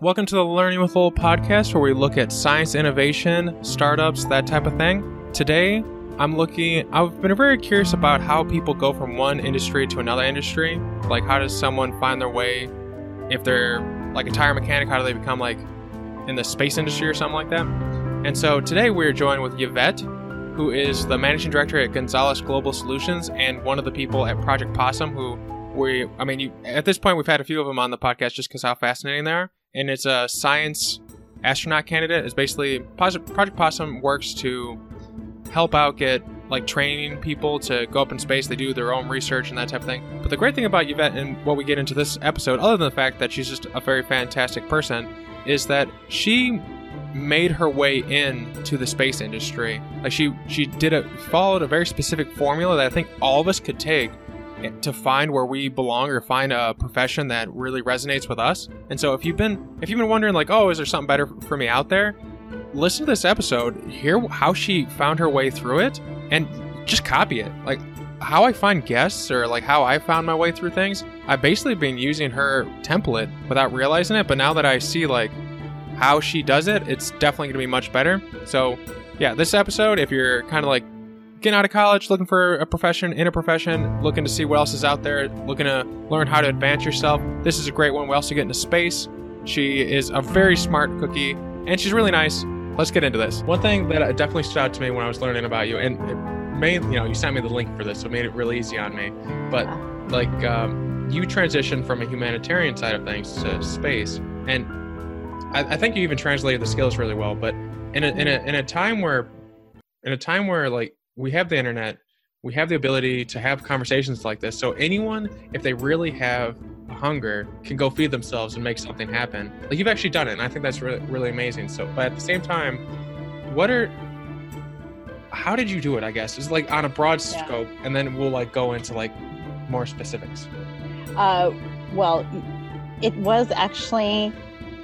Welcome to the Learning with Lowell podcast, where we look at science, innovation, startups, that type of thing. Today, I'm looking, I've been very curious about how people go from one industry to another industry. Like, how does someone find their way? If they're like a tire mechanic, how do they become like in the space industry or something like that? And so today we're joined with Yvette, who is the managing director at Gonzalez Global Solutions and one of the people at Project Possum who we, I mean, you, at this point, we've had a few of them on the podcast just because how fascinating they are and it's a science astronaut candidate. It's basically Project Possum works to help out get like training people to go up in space. They do their own research and that type of thing. But the great thing about Yvette and what we get into this episode, other than the fact that she's just a very fantastic person, is that she made her way into the space industry. Like she she did a followed a very specific formula that I think all of us could take to find where we belong or find a profession that really resonates with us. And so if you've been if you've been wondering like, "Oh, is there something better for me out there?" Listen to this episode, hear how she found her way through it and just copy it. Like how I find guests or like how I found my way through things, I've basically been using her template without realizing it, but now that I see like how she does it, it's definitely going to be much better. So, yeah, this episode if you're kind of like getting out of college, looking for a profession in a profession, looking to see what else is out there, looking to learn how to advance yourself. This is a great one. We also get into space. She is a very smart cookie, and she's really nice. Let's get into this. One thing that definitely stood out to me when I was learning about you, and it made you know, you sent me the link for this, so it made it really easy on me. But like, um, you transitioned from a humanitarian side of things to space, and I, I think you even translated the skills really well. But in a, in a in a time where in a time where like we have the internet we have the ability to have conversations like this. So anyone if they really have a hunger can go feed themselves and make something happen. Like you've actually done it and i think that's really really amazing. So but at the same time what are how did you do it i guess? Is like on a broad yeah. scope and then we'll like go into like more specifics. Uh well it was actually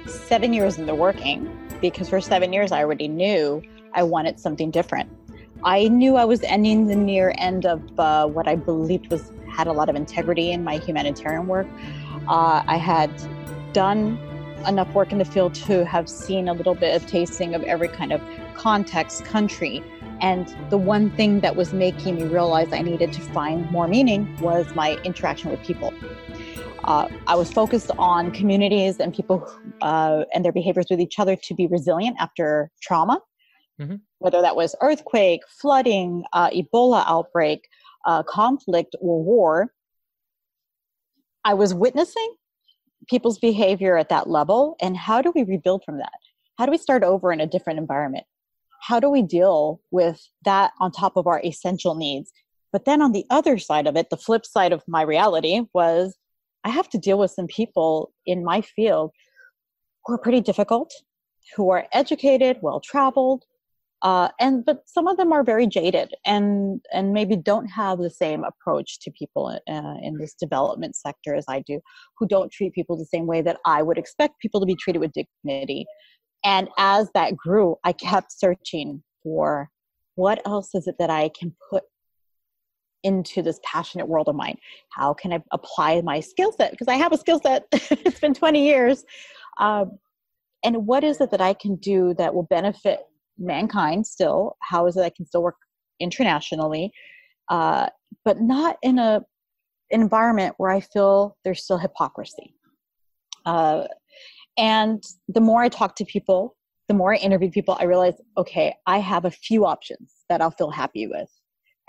seven years into working because for seven years i already knew i wanted something different I knew I was ending the near end of uh, what I believed was had a lot of integrity in my humanitarian work. Uh, I had done enough work in the field to have seen a little bit of tasting of every kind of context, country. And the one thing that was making me realize I needed to find more meaning was my interaction with people. Uh, I was focused on communities and people uh, and their behaviors with each other to be resilient after trauma mm-hmm. Whether that was earthquake, flooding, uh, Ebola outbreak, uh, conflict, or war. I was witnessing people's behavior at that level, and how do we rebuild from that? How do we start over in a different environment? How do we deal with that on top of our essential needs? But then on the other side of it, the flip side of my reality was I have to deal with some people in my field who are pretty difficult, who are educated, well traveled, uh, and but some of them are very jaded and and maybe don't have the same approach to people uh, in this development sector as I do, who don't treat people the same way that I would expect people to be treated with dignity. And as that grew, I kept searching for what else is it that I can put into this passionate world of mine? How can I apply my skill set? Because I have a skill set. it's been 20 years. Um, and what is it that I can do that will benefit mankind still how is it i can still work internationally? Uh, but not in a environment where i feel there's still hypocrisy. Uh, and the more i talk to people the more i interview people i realize okay i have a few options that i'll feel happy with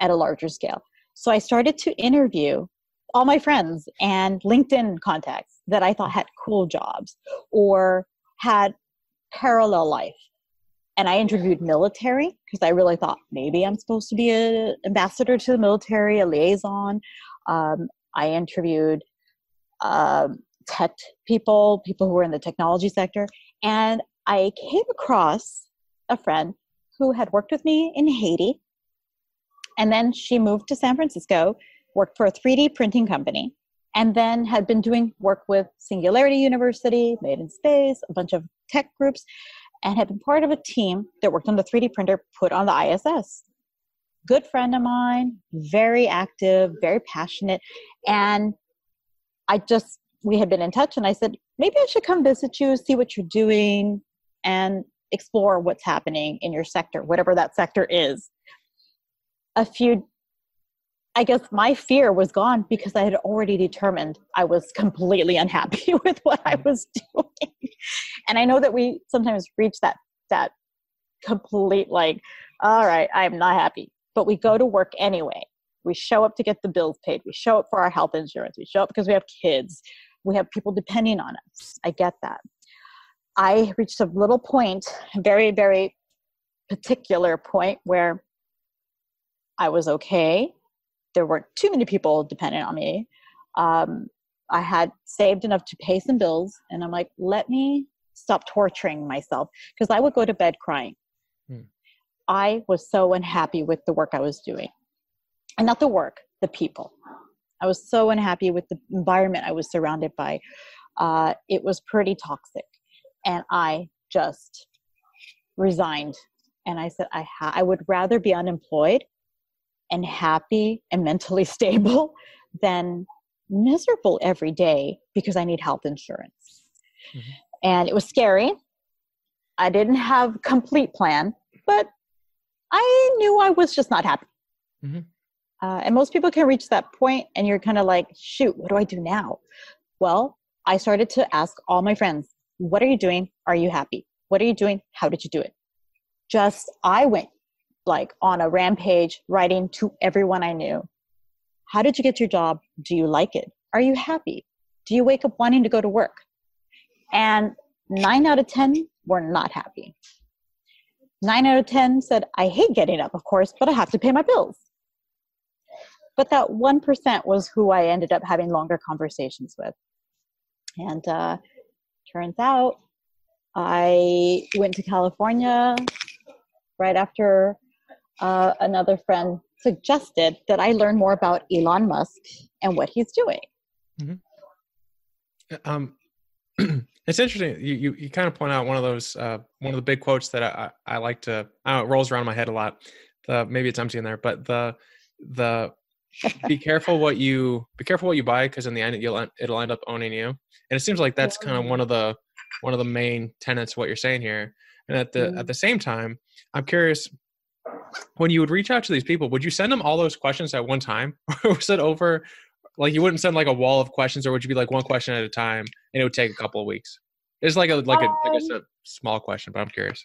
at a larger scale. So i started to interview all my friends and linkedin contacts that i thought had cool jobs or had parallel life and I interviewed military because I really thought maybe I'm supposed to be an ambassador to the military, a liaison. Um, I interviewed uh, tech people, people who were in the technology sector, and I came across a friend who had worked with me in Haiti, and then she moved to San Francisco, worked for a 3D printing company, and then had been doing work with Singularity University, Made in Space, a bunch of tech groups and had been part of a team that worked on the 3D printer put on the ISS. Good friend of mine, very active, very passionate. And I just we had been in touch and I said, maybe I should come visit you, see what you're doing, and explore what's happening in your sector, whatever that sector is. A few, I guess my fear was gone because I had already determined I was completely unhappy with what I was doing. And I know that we sometimes reach that, that complete, like, all right, I'm not happy, but we go to work anyway. We show up to get the bills paid. We show up for our health insurance. We show up because we have kids. We have people depending on us. I get that. I reached a little point, very, very particular point where I was okay. There weren't too many people dependent on me. Um, I had saved enough to pay some bills, and I'm like, let me stop torturing myself because I would go to bed crying. Hmm. I was so unhappy with the work I was doing. And not the work, the people. I was so unhappy with the environment I was surrounded by. Uh, it was pretty toxic and I just resigned. And I said, I, ha- I would rather be unemployed and happy and mentally stable than miserable every day because I need health insurance. Mm-hmm. And it was scary. I didn't have complete plan, but I knew I was just not happy. Mm-hmm. Uh, and most people can reach that point, and you're kind of like, shoot, what do I do now? Well, I started to ask all my friends, what are you doing? Are you happy? What are you doing? How did you do it? Just, I went like on a rampage writing to everyone I knew. How did you get your job? Do you like it? Are you happy? Do you wake up wanting to go to work? And nine out of 10 were not happy. Nine out of 10 said, I hate getting up, of course, but I have to pay my bills. But that 1% was who I ended up having longer conversations with. And uh, turns out I went to California right after uh, another friend suggested that I learn more about Elon Musk and what he's doing. Mm-hmm. Um, it's interesting. You, you, you kind of point out one of those uh, one of the big quotes that I, I like to. I know, it rolls around my head a lot. The maybe it's empty in there, but the the be careful what you be careful what you buy because in the end you'll it'll end up owning you and it seems like that's kind of one of the one of the main tenets of what you're saying here and at the mm-hmm. at the same time i'm curious when you would reach out to these people would you send them all those questions at one time or was it over like you wouldn't send like a wall of questions or would you be like one question at a time and it would take a couple of weeks it's like a like a, like a um small question but i'm curious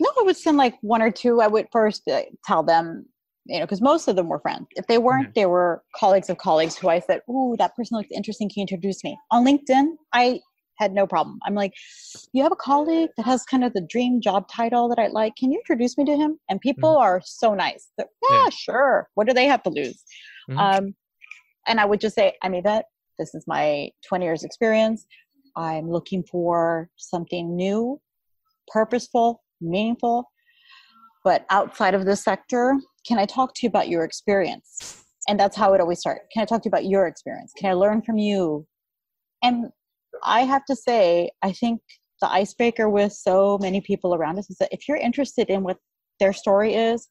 no i would send like one or two i would first uh, tell them you know, because most of them were friends. If they weren't, mm-hmm. they were colleagues of colleagues who I said, "Ooh, that person looks interesting. Can you introduce me?" On LinkedIn, I had no problem. I'm like, "You have a colleague that has kind of the dream job title that I like. Can you introduce me to him?" And people mm-hmm. are so nice. That, yeah, yeah, sure. What do they have to lose? Mm-hmm. Um, and I would just say, "I mean that this is my 20 years experience. I'm looking for something new, purposeful, meaningful." But outside of this sector, can I talk to you about your experience? And that's how it always starts. Can I talk to you about your experience? Can I learn from you? And I have to say, I think the icebreaker with so many people around us is that if you're interested in what their story is,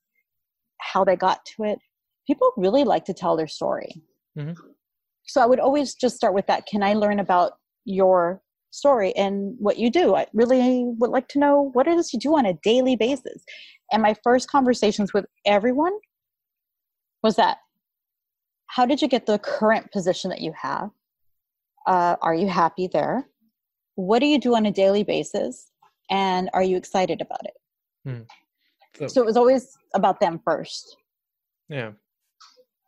how they got to it, people really like to tell their story. Mm-hmm. So I would always just start with that. Can I learn about your story and what you do? I really would like to know what it is you do on a daily basis. And my first conversations with everyone was that how did you get the current position that you have? Uh, are you happy there? What do you do on a daily basis? And are you excited about it? Hmm. So, so, it was always about them first. Yeah.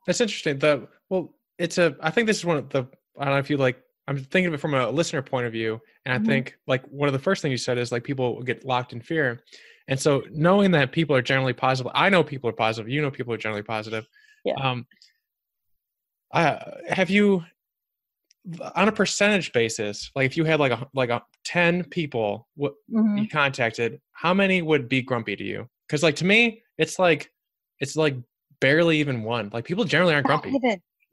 That's interesting. The well, it's a I think this is one of the I don't know if you like I'm thinking of it from a listener point of view. And I mm-hmm. think like one of the first things you said is like people get locked in fear. And so knowing that people are generally positive, I know people are positive. You know people are generally positive. Yeah. Um, uh, have you on a percentage basis, like if you had like a like a ten people what mm-hmm. you contacted, how many would be grumpy to you? Because like to me, it's like it's like barely even one. Like people generally aren't grumpy.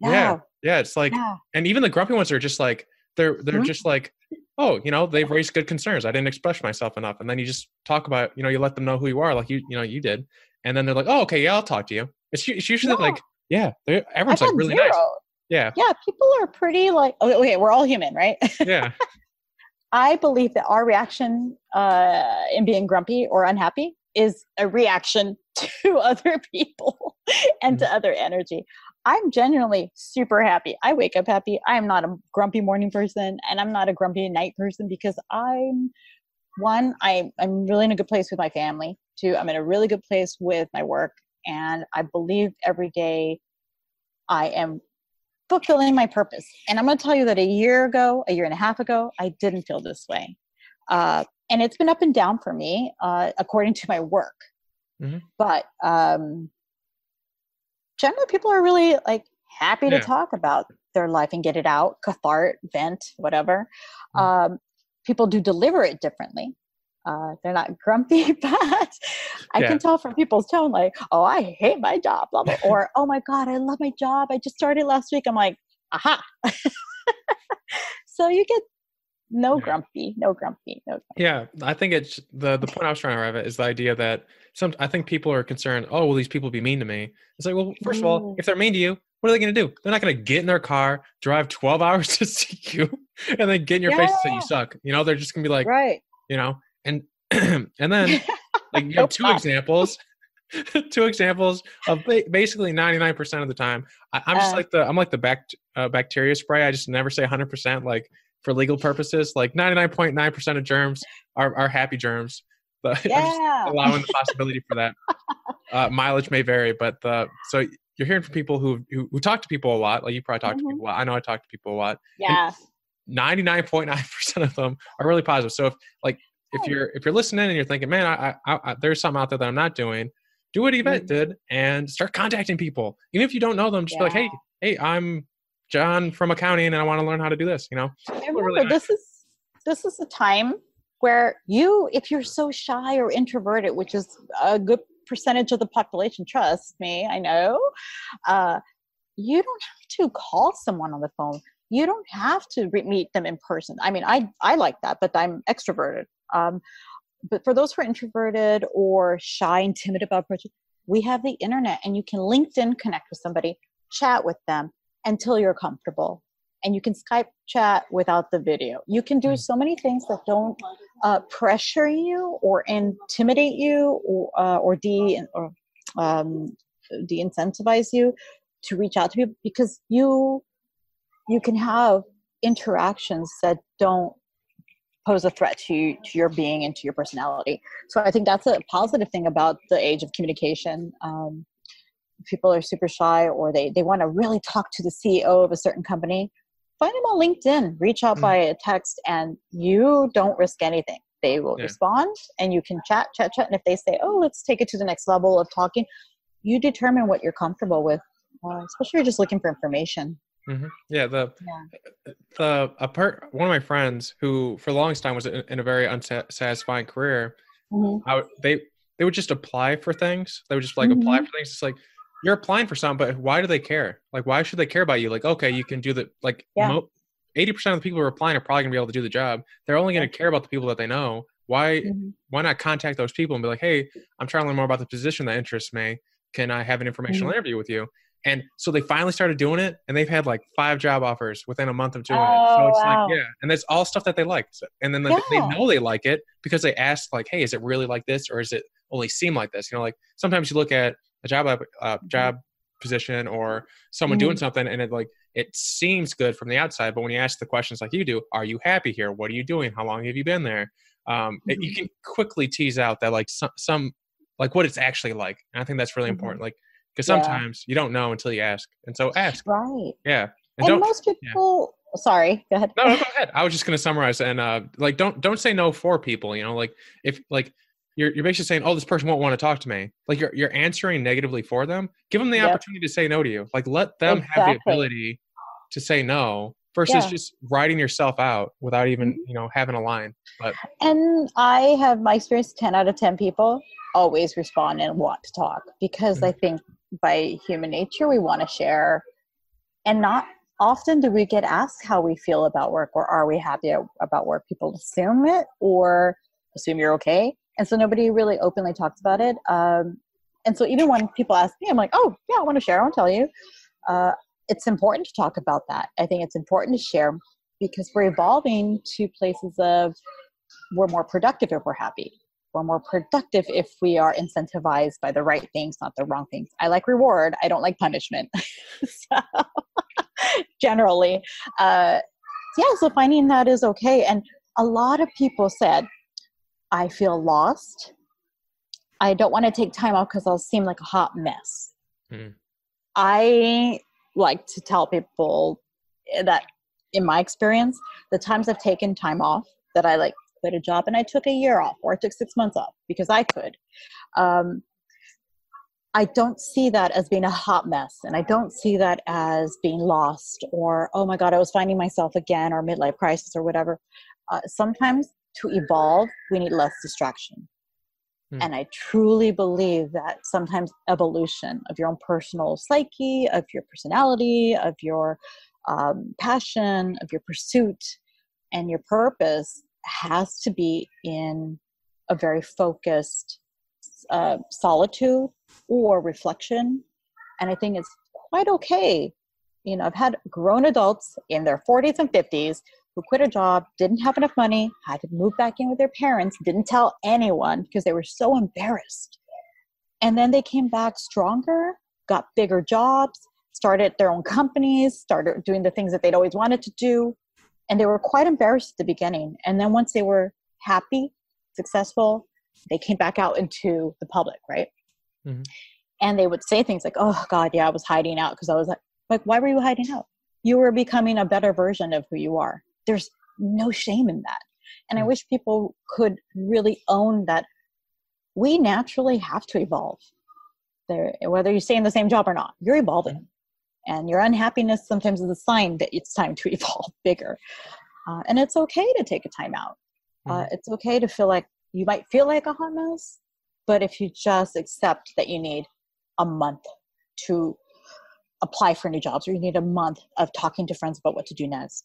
No. Yeah, yeah. It's like, no. and even the grumpy ones are just like they're they're mm-hmm. just like oh, you know, they've raised good concerns. I didn't express myself enough. And then you just talk about, you know, you let them know who you are, like you, you know, you did. And then they're like, oh, okay, yeah, I'll talk to you. It's, it's usually no. like, yeah, everyone's like really zero. nice. Yeah. Yeah, people are pretty like okay, okay we're all human, right? Yeah. I believe that our reaction uh, in being grumpy or unhappy is a reaction to other people and to other energy. I'm genuinely super happy. I wake up happy. I am not a grumpy morning person and I'm not a grumpy night person because I'm one, I, I'm really in a good place with my family. Two, I'm in a really good place with my work. And I believe every day I am fulfilling my purpose. And I'm going to tell you that a year ago, a year and a half ago, I didn't feel this way. Uh, and it's been up and down for me uh, according to my work. Mm-hmm. But um, generally, people are really like happy yeah. to talk about their life and get it out, cathart, vent, whatever. Mm-hmm. Um, people do deliver it differently. Uh, they're not grumpy, but I yeah. can tell from people's tone, like, oh, I hate my job, blah, blah, or oh my God, I love my job. I just started last week. I'm like, aha. so you get no grumpy, no grumpy, no grumpy. Yeah, I think it's the the point I was trying to arrive at is the idea that some I think people are concerned, oh, will these people be mean to me? It's like, well, first of all, if they're mean to you, what are they going to do? They're not going to get in their car, drive 12 hours to see you, and then get in your yeah. face and say you suck. You know, they're just going to be like, right. You know, and and then like you have two examples, two examples of basically 99% of the time. I, am just uh, like the I'm like the bact, uh, bacteria spray. I just never say 100% like for legal purposes. Like 99.9% of germs are, are happy germs. But yeah. allowing the possibility for that. Uh, mileage may vary, but the so you're hearing from people who, who, who talk to people a lot. Like you probably talk mm-hmm. to people a lot. I know I talk to people a lot. Yeah. 99.9% of them are really positive. So if like if you're if you're listening and you're thinking, man, I, I, I there's something out there that I'm not doing, do what Yvette mm-hmm. did and start contacting people. Even if you don't know them, just yeah. be like, hey, hey, I'm John from accounting and I want to learn how to do this. You know. remember, really this is this is a time where you, if you're so shy or introverted, which is a good percentage of the population, trust me, I know, uh, you don't have to call someone on the phone. You don't have to re- meet them in person. I mean, I I like that, but I'm extroverted. Um, but for those who are introverted or shy and timid about approaching, we have the internet, and you can LinkedIn connect with somebody, chat with them until you're comfortable, and you can Skype chat without the video. You can do hmm. so many things that don't uh, pressure you or intimidate you or uh, or de or um, de-incentivize you to reach out to people because you you can have interactions that don't pose a threat to to your being and to your personality. So I think that's a positive thing about the age of communication. Um, people are super shy or they they want to really talk to the CEO of a certain company. Find them on LinkedIn. Reach out mm. by a text, and you don't risk anything. They will yeah. respond, and you can chat, chat, chat. And if they say, "Oh, let's take it to the next level of talking," you determine what you're comfortable with. Uh, especially if you're just looking for information. Mm-hmm. Yeah, the yeah. the a part one of my friends who for the longest time was in, in a very unsatisfying career. Mm-hmm. I, they they would just apply for things. They would just like mm-hmm. apply for things. It's like you're applying for something, but why do they care? Like, why should they care about you? Like, okay, you can do the like. Eighty yeah. percent of the people who are applying are probably gonna be able to do the job. They're only gonna care about the people that they know. Why? Mm-hmm. Why not contact those people and be like, hey, I'm trying to learn more about the position that interests me. Can I have an informational mm-hmm. interview with you? And so they finally started doing it, and they've had like five job offers within a month of doing oh, it. So oh, it's wow. like, yeah, and that's all stuff that they like. So, and then the, yeah. they know they like it because they ask, like, hey, is it really like this, or is it only seem like this? You know, like sometimes you look at a job uh, job position or someone mm-hmm. doing something, and it like it seems good from the outside, but when you ask the questions like you do, are you happy here? What are you doing? How long have you been there? Um, mm-hmm. it, you mm-hmm. can quickly tease out that like some, some like what it's actually like, and I think that's really mm-hmm. important. Like because sometimes yeah. you don't know until you ask, and so ask. Right. Yeah. And, and most people. Yeah. Sorry. Go ahead. No, no, go ahead. I was just going to summarize and uh, like don't don't say no for people. You know, like if like you're you're basically saying, oh, this person won't want to talk to me. Like you're you're answering negatively for them. Give them the yep. opportunity to say no to you. Like let them exactly. have the ability to say no versus yeah. just writing yourself out without even mm-hmm. you know having a line. But and I have my experience. Ten out of ten people always respond and want to talk because mm-hmm. I think by human nature we want to share and not often do we get asked how we feel about work or are we happy about work people assume it or assume you're okay and so nobody really openly talks about it um, and so even when people ask me i'm like oh yeah i want to share i want to tell you uh, it's important to talk about that. I think it's important to share because we're evolving to places of we're more productive if we're happy. We're more productive if we are incentivized by the right things, not the wrong things. I like reward. I don't like punishment. so, generally, uh, yeah. So finding that is okay. And a lot of people said, "I feel lost. I don't want to take time off because I'll seem like a hot mess." Mm. I like to tell people that in my experience, the times I've taken time off that I like quit a job and I took a year off or I took six months off because I could. Um, I don't see that as being a hot mess and I don't see that as being lost or, oh my God, I was finding myself again or midlife crisis or whatever. Uh, sometimes to evolve, we need less distraction. Hmm. And I truly believe that sometimes evolution of your own personal psyche, of your personality, of your um, passion, of your pursuit, and your purpose has to be in a very focused uh, solitude or reflection. And I think it's quite okay. You know, I've had grown adults in their 40s and 50s who quit a job, didn't have enough money, had to move back in with their parents, didn't tell anyone because they were so embarrassed. And then they came back stronger, got bigger jobs, started their own companies, started doing the things that they'd always wanted to do. And they were quite embarrassed at the beginning. And then once they were happy, successful, they came back out into the public, right? Mm-hmm. And they would say things like, oh, God, yeah, I was hiding out because I was like, like, why were you hiding out? You were becoming a better version of who you are there's no shame in that. And I hmm. wish people could really own that we naturally have to evolve. There, whether you stay in the same job or not, you're evolving. And your unhappiness sometimes is a sign that it's time to evolve bigger. Uh, and it's okay to take a time out. Uh, hmm. it's okay to feel like you might feel like a hot mess, but if you just accept that you need a month to apply for new jobs or you need a month of talking to friends about what to do next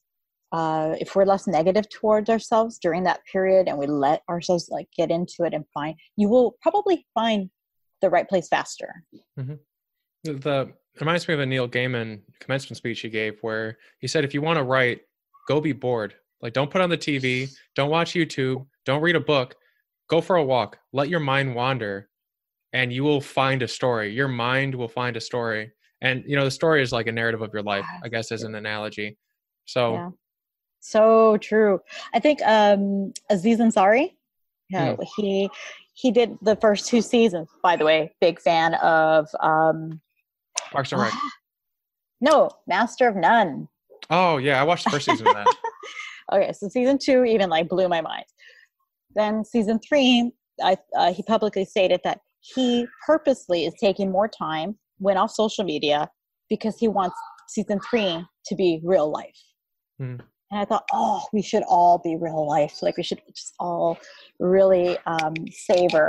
uh, if we're less negative towards ourselves during that period and we let ourselves like get into it and find you will probably find the right place faster mm-hmm. the reminds me of a neil gaiman commencement speech he gave where he said if you want to write go be bored like don't put on the tv don't watch youtube don't read a book go for a walk let your mind wander and you will find a story your mind will find a story and you know the story is like a narrative of your life i guess as an analogy so yeah. So true. I think um, Aziz Ansari, yeah, mm. he he did the first two seasons. By the way, big fan of um, Parks and Rec. no, Master of None. Oh yeah, I watched the first season of that. okay, so season two even like blew my mind. Then season three, I, uh, he publicly stated that he purposely is taking more time, went off social media because he wants season three to be real life. Mm and I thought, oh, we should all be real life. Like we should just all really um, savor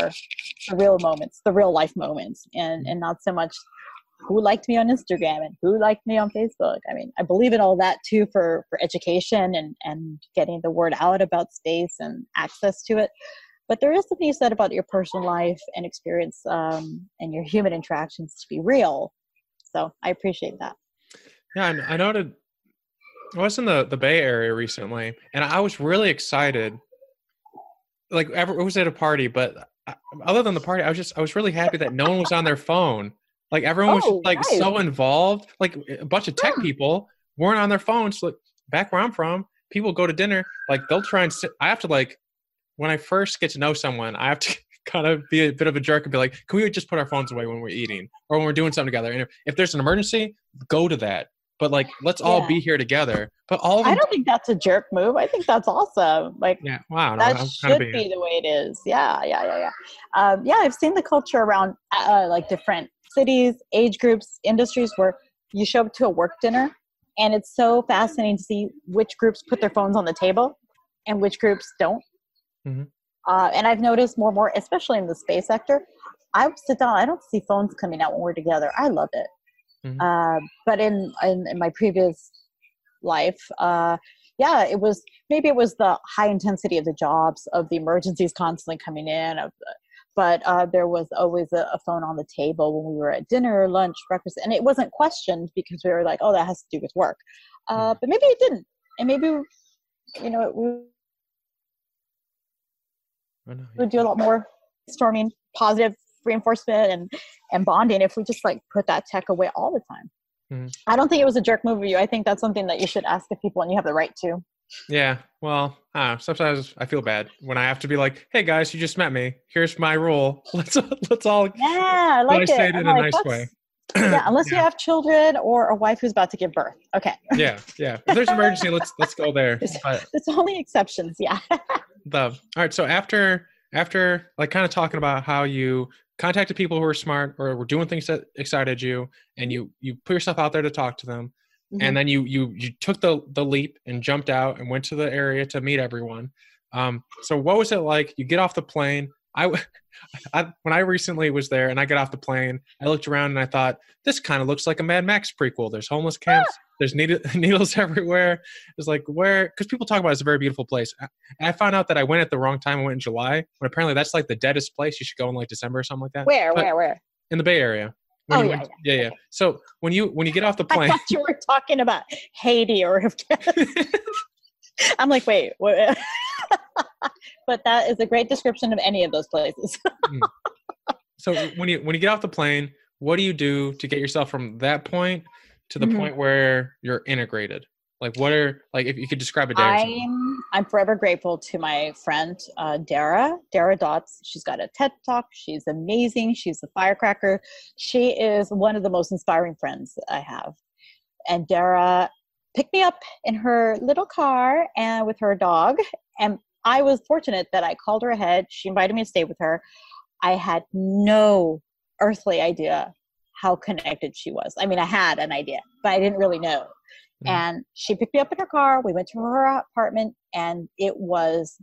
the real moments, the real life moments, and and not so much who liked me on Instagram and who liked me on Facebook. I mean, I believe in all that too for for education and and getting the word out about space and access to it. But there is something you said about your personal life and experience um, and your human interactions to be real. So I appreciate that. Yeah, I noted I was in the, the Bay Area recently, and I was really excited. Like, ever, it was at a party, but uh, other than the party, I was just I was really happy that no one was on their phone. Like everyone oh, was like nice. so involved. Like a bunch of tech people weren't on their phones. Like back where I'm from, people go to dinner. Like they'll try and sit. I have to like when I first get to know someone, I have to kind of be a bit of a jerk and be like, "Can we just put our phones away when we're eating or when we're doing something together?" And if, if there's an emergency, go to that but like let's all be here together. But all I don't think that's a jerk move. I think that's awesome. Like yeah, wow, that no, should be, be the way it is. Yeah, yeah, yeah, yeah. Um, yeah, I've seen the culture around uh, like different cities, age groups, industries where you show up to a work dinner, and it's so fascinating to see which groups put their phones on the table and which groups don't. Mm-hmm. Uh, and I've noticed more and more, especially in the space sector. I sit down. I don't see phones coming out when we're together. I love it. Mm-hmm. Uh, but in, in, in my previous life, uh, yeah, it was maybe it was the high intensity of the jobs, of the emergencies constantly coming in, of the but uh, there was always a, a, phone on the table when we were at dinner, lunch, breakfast, and it wasn't questioned because we were like, "Oh, that has to do with work," uh, but maybe it didn't, and maybe you know we would do a lot more storming, positive reinforcement, and and bonding if we just like put that tech away all the time. Mm-hmm. I don't think it was a jerk move of you. I think that's something that you should ask of people, and you have the right to. Yeah, well, sometimes I feel bad when I have to be like, "Hey guys, you just met me. Here's my rule. Let's let's all." Yeah, I like I say it, in a like, nice way. yeah, unless yeah. you have children or a wife who's about to give birth. Okay. yeah, yeah. If there's an emergency, let's let's go there. But it's only exceptions. Yeah. the all right. So after after like kind of talking about how you contacted people who were smart or were doing things that excited you, and you you put yourself out there to talk to them mm-hmm. and then you you you took the the leap and jumped out and went to the area to meet everyone. Um, so what was it like? You get off the plane. I, I when I recently was there and I got off the plane, I looked around and I thought this kind of looks like a Mad Max prequel. There's homeless camps. There's needle, needles everywhere. It's like where because people talk about it's a very beautiful place. And I found out that I went at the wrong time. I went in July, but apparently that's like the deadest place. You should go in like December or something like that. Where, but where, where? In the Bay Area. Oh, yeah, went, yeah, yeah, yeah. So when you when you get off the plane, I thought you were talking about Haiti or. I'm like, wait, what? but that is a great description of any of those places. Hmm. so when you when you get off the plane, what do you do to get yourself from that point to the mm-hmm. point where you're integrated? Like, what are like if you could describe a day? I'm I'm forever grateful to my friend uh, Dara Dara Dotz. She's got a TED Talk. She's amazing. She's a firecracker. She is one of the most inspiring friends I have. And Dara picked me up in her little car and with her dog. And I was fortunate that I called her ahead. She invited me to stay with her. I had no earthly idea how connected she was. I mean, I had an idea, but I didn't really know. Mm-hmm. And she picked me up in her car. We went to her apartment, and it was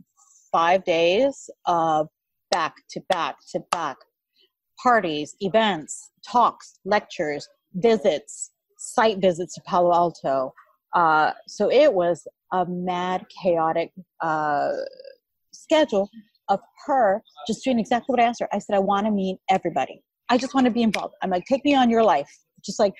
five days of back to back to back parties, events, talks, lectures, visits, site visits to Palo Alto. Uh, so it was a mad, chaotic uh, schedule of her just doing exactly what I asked her. I said, I want to meet everybody. I just want to be involved. I'm like, take me on your life. Just like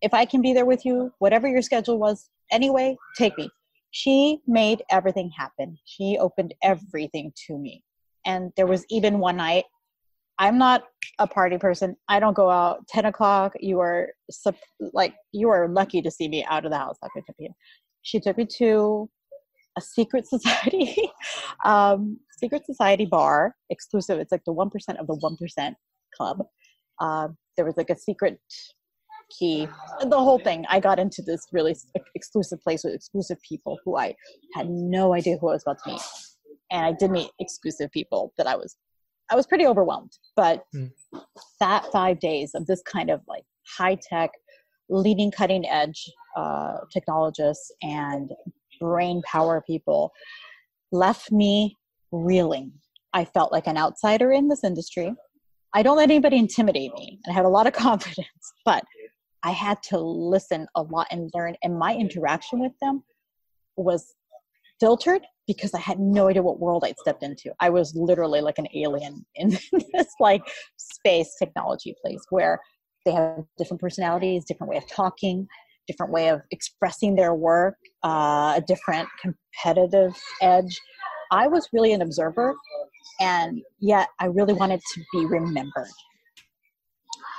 if I can be there with you, whatever your schedule was, anyway, take me. She made everything happen. She opened everything to me. And there was even one night, I'm not a party person. I don't go out 10 o'clock. You are like, you are lucky to see me out of the house after 10 p.m. She took me to a secret society, um, secret society bar, exclusive. It's like the 1% of the 1% club. Uh, there was like a secret key. The whole thing i got into this really exclusive place with exclusive people who i had no idea who i was about to meet. And i did meet exclusive people that i was i was pretty overwhelmed. But mm. that five days of this kind of like high tech leading cutting edge uh, technologists and brain power people left me reeling. I felt like an outsider in this industry. I don't let anybody intimidate me. And I had a lot of confidence, but I had to listen a lot and learn. And my interaction with them was filtered because I had no idea what world I'd stepped into. I was literally like an alien in this like space technology place where they have different personalities, different way of talking, different way of expressing their work, uh, a different competitive edge. I was really an observer, and yet I really wanted to be remembered.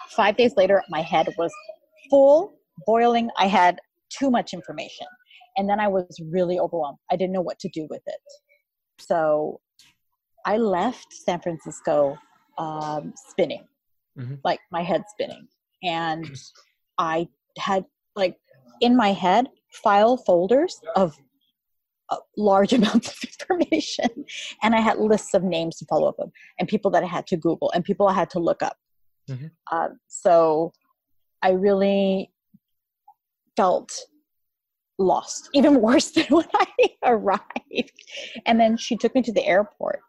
Five days later, my head was full, boiling. I had too much information. And then I was really overwhelmed. I didn't know what to do with it. So I left San Francisco um, spinning, mm-hmm. like my head spinning. And I had, like, in my head, file folders of uh, large amounts of information. And I had lists of names to follow up with, and people that I had to Google, and people I had to look up. Mm-hmm. Uh, so I really felt lost, even worse than when I arrived. And then she took me to the airport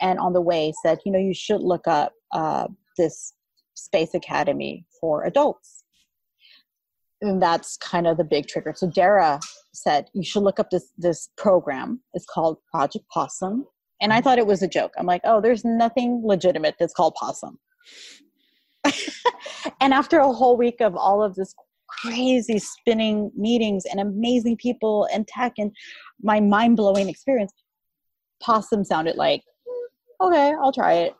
and on the way said, you know, you should look up uh, this Space Academy for adults. And that's kind of the big trigger. So Dara said, you should look up this, this program. It's called Project Possum. And I thought it was a joke. I'm like, oh, there's nothing legitimate that's called possum. and after a whole week of all of this crazy spinning meetings and amazing people and tech and my mind blowing experience, possum sounded like, hmm, okay, I'll try it.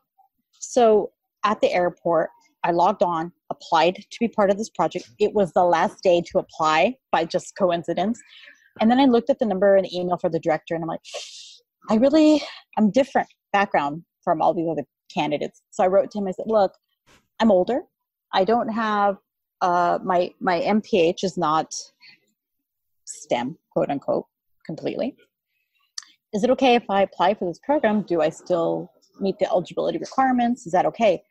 So at the airport, I logged on, applied to be part of this project. It was the last day to apply by just coincidence. And then I looked at the number and email for the director, and I'm like, I really, I'm different background from all these other candidates. So I wrote to him. I said, Look, I'm older. I don't have uh, my my MPH is not STEM, quote unquote, completely. Is it okay if I apply for this program? Do I still meet the eligibility requirements? Is that okay?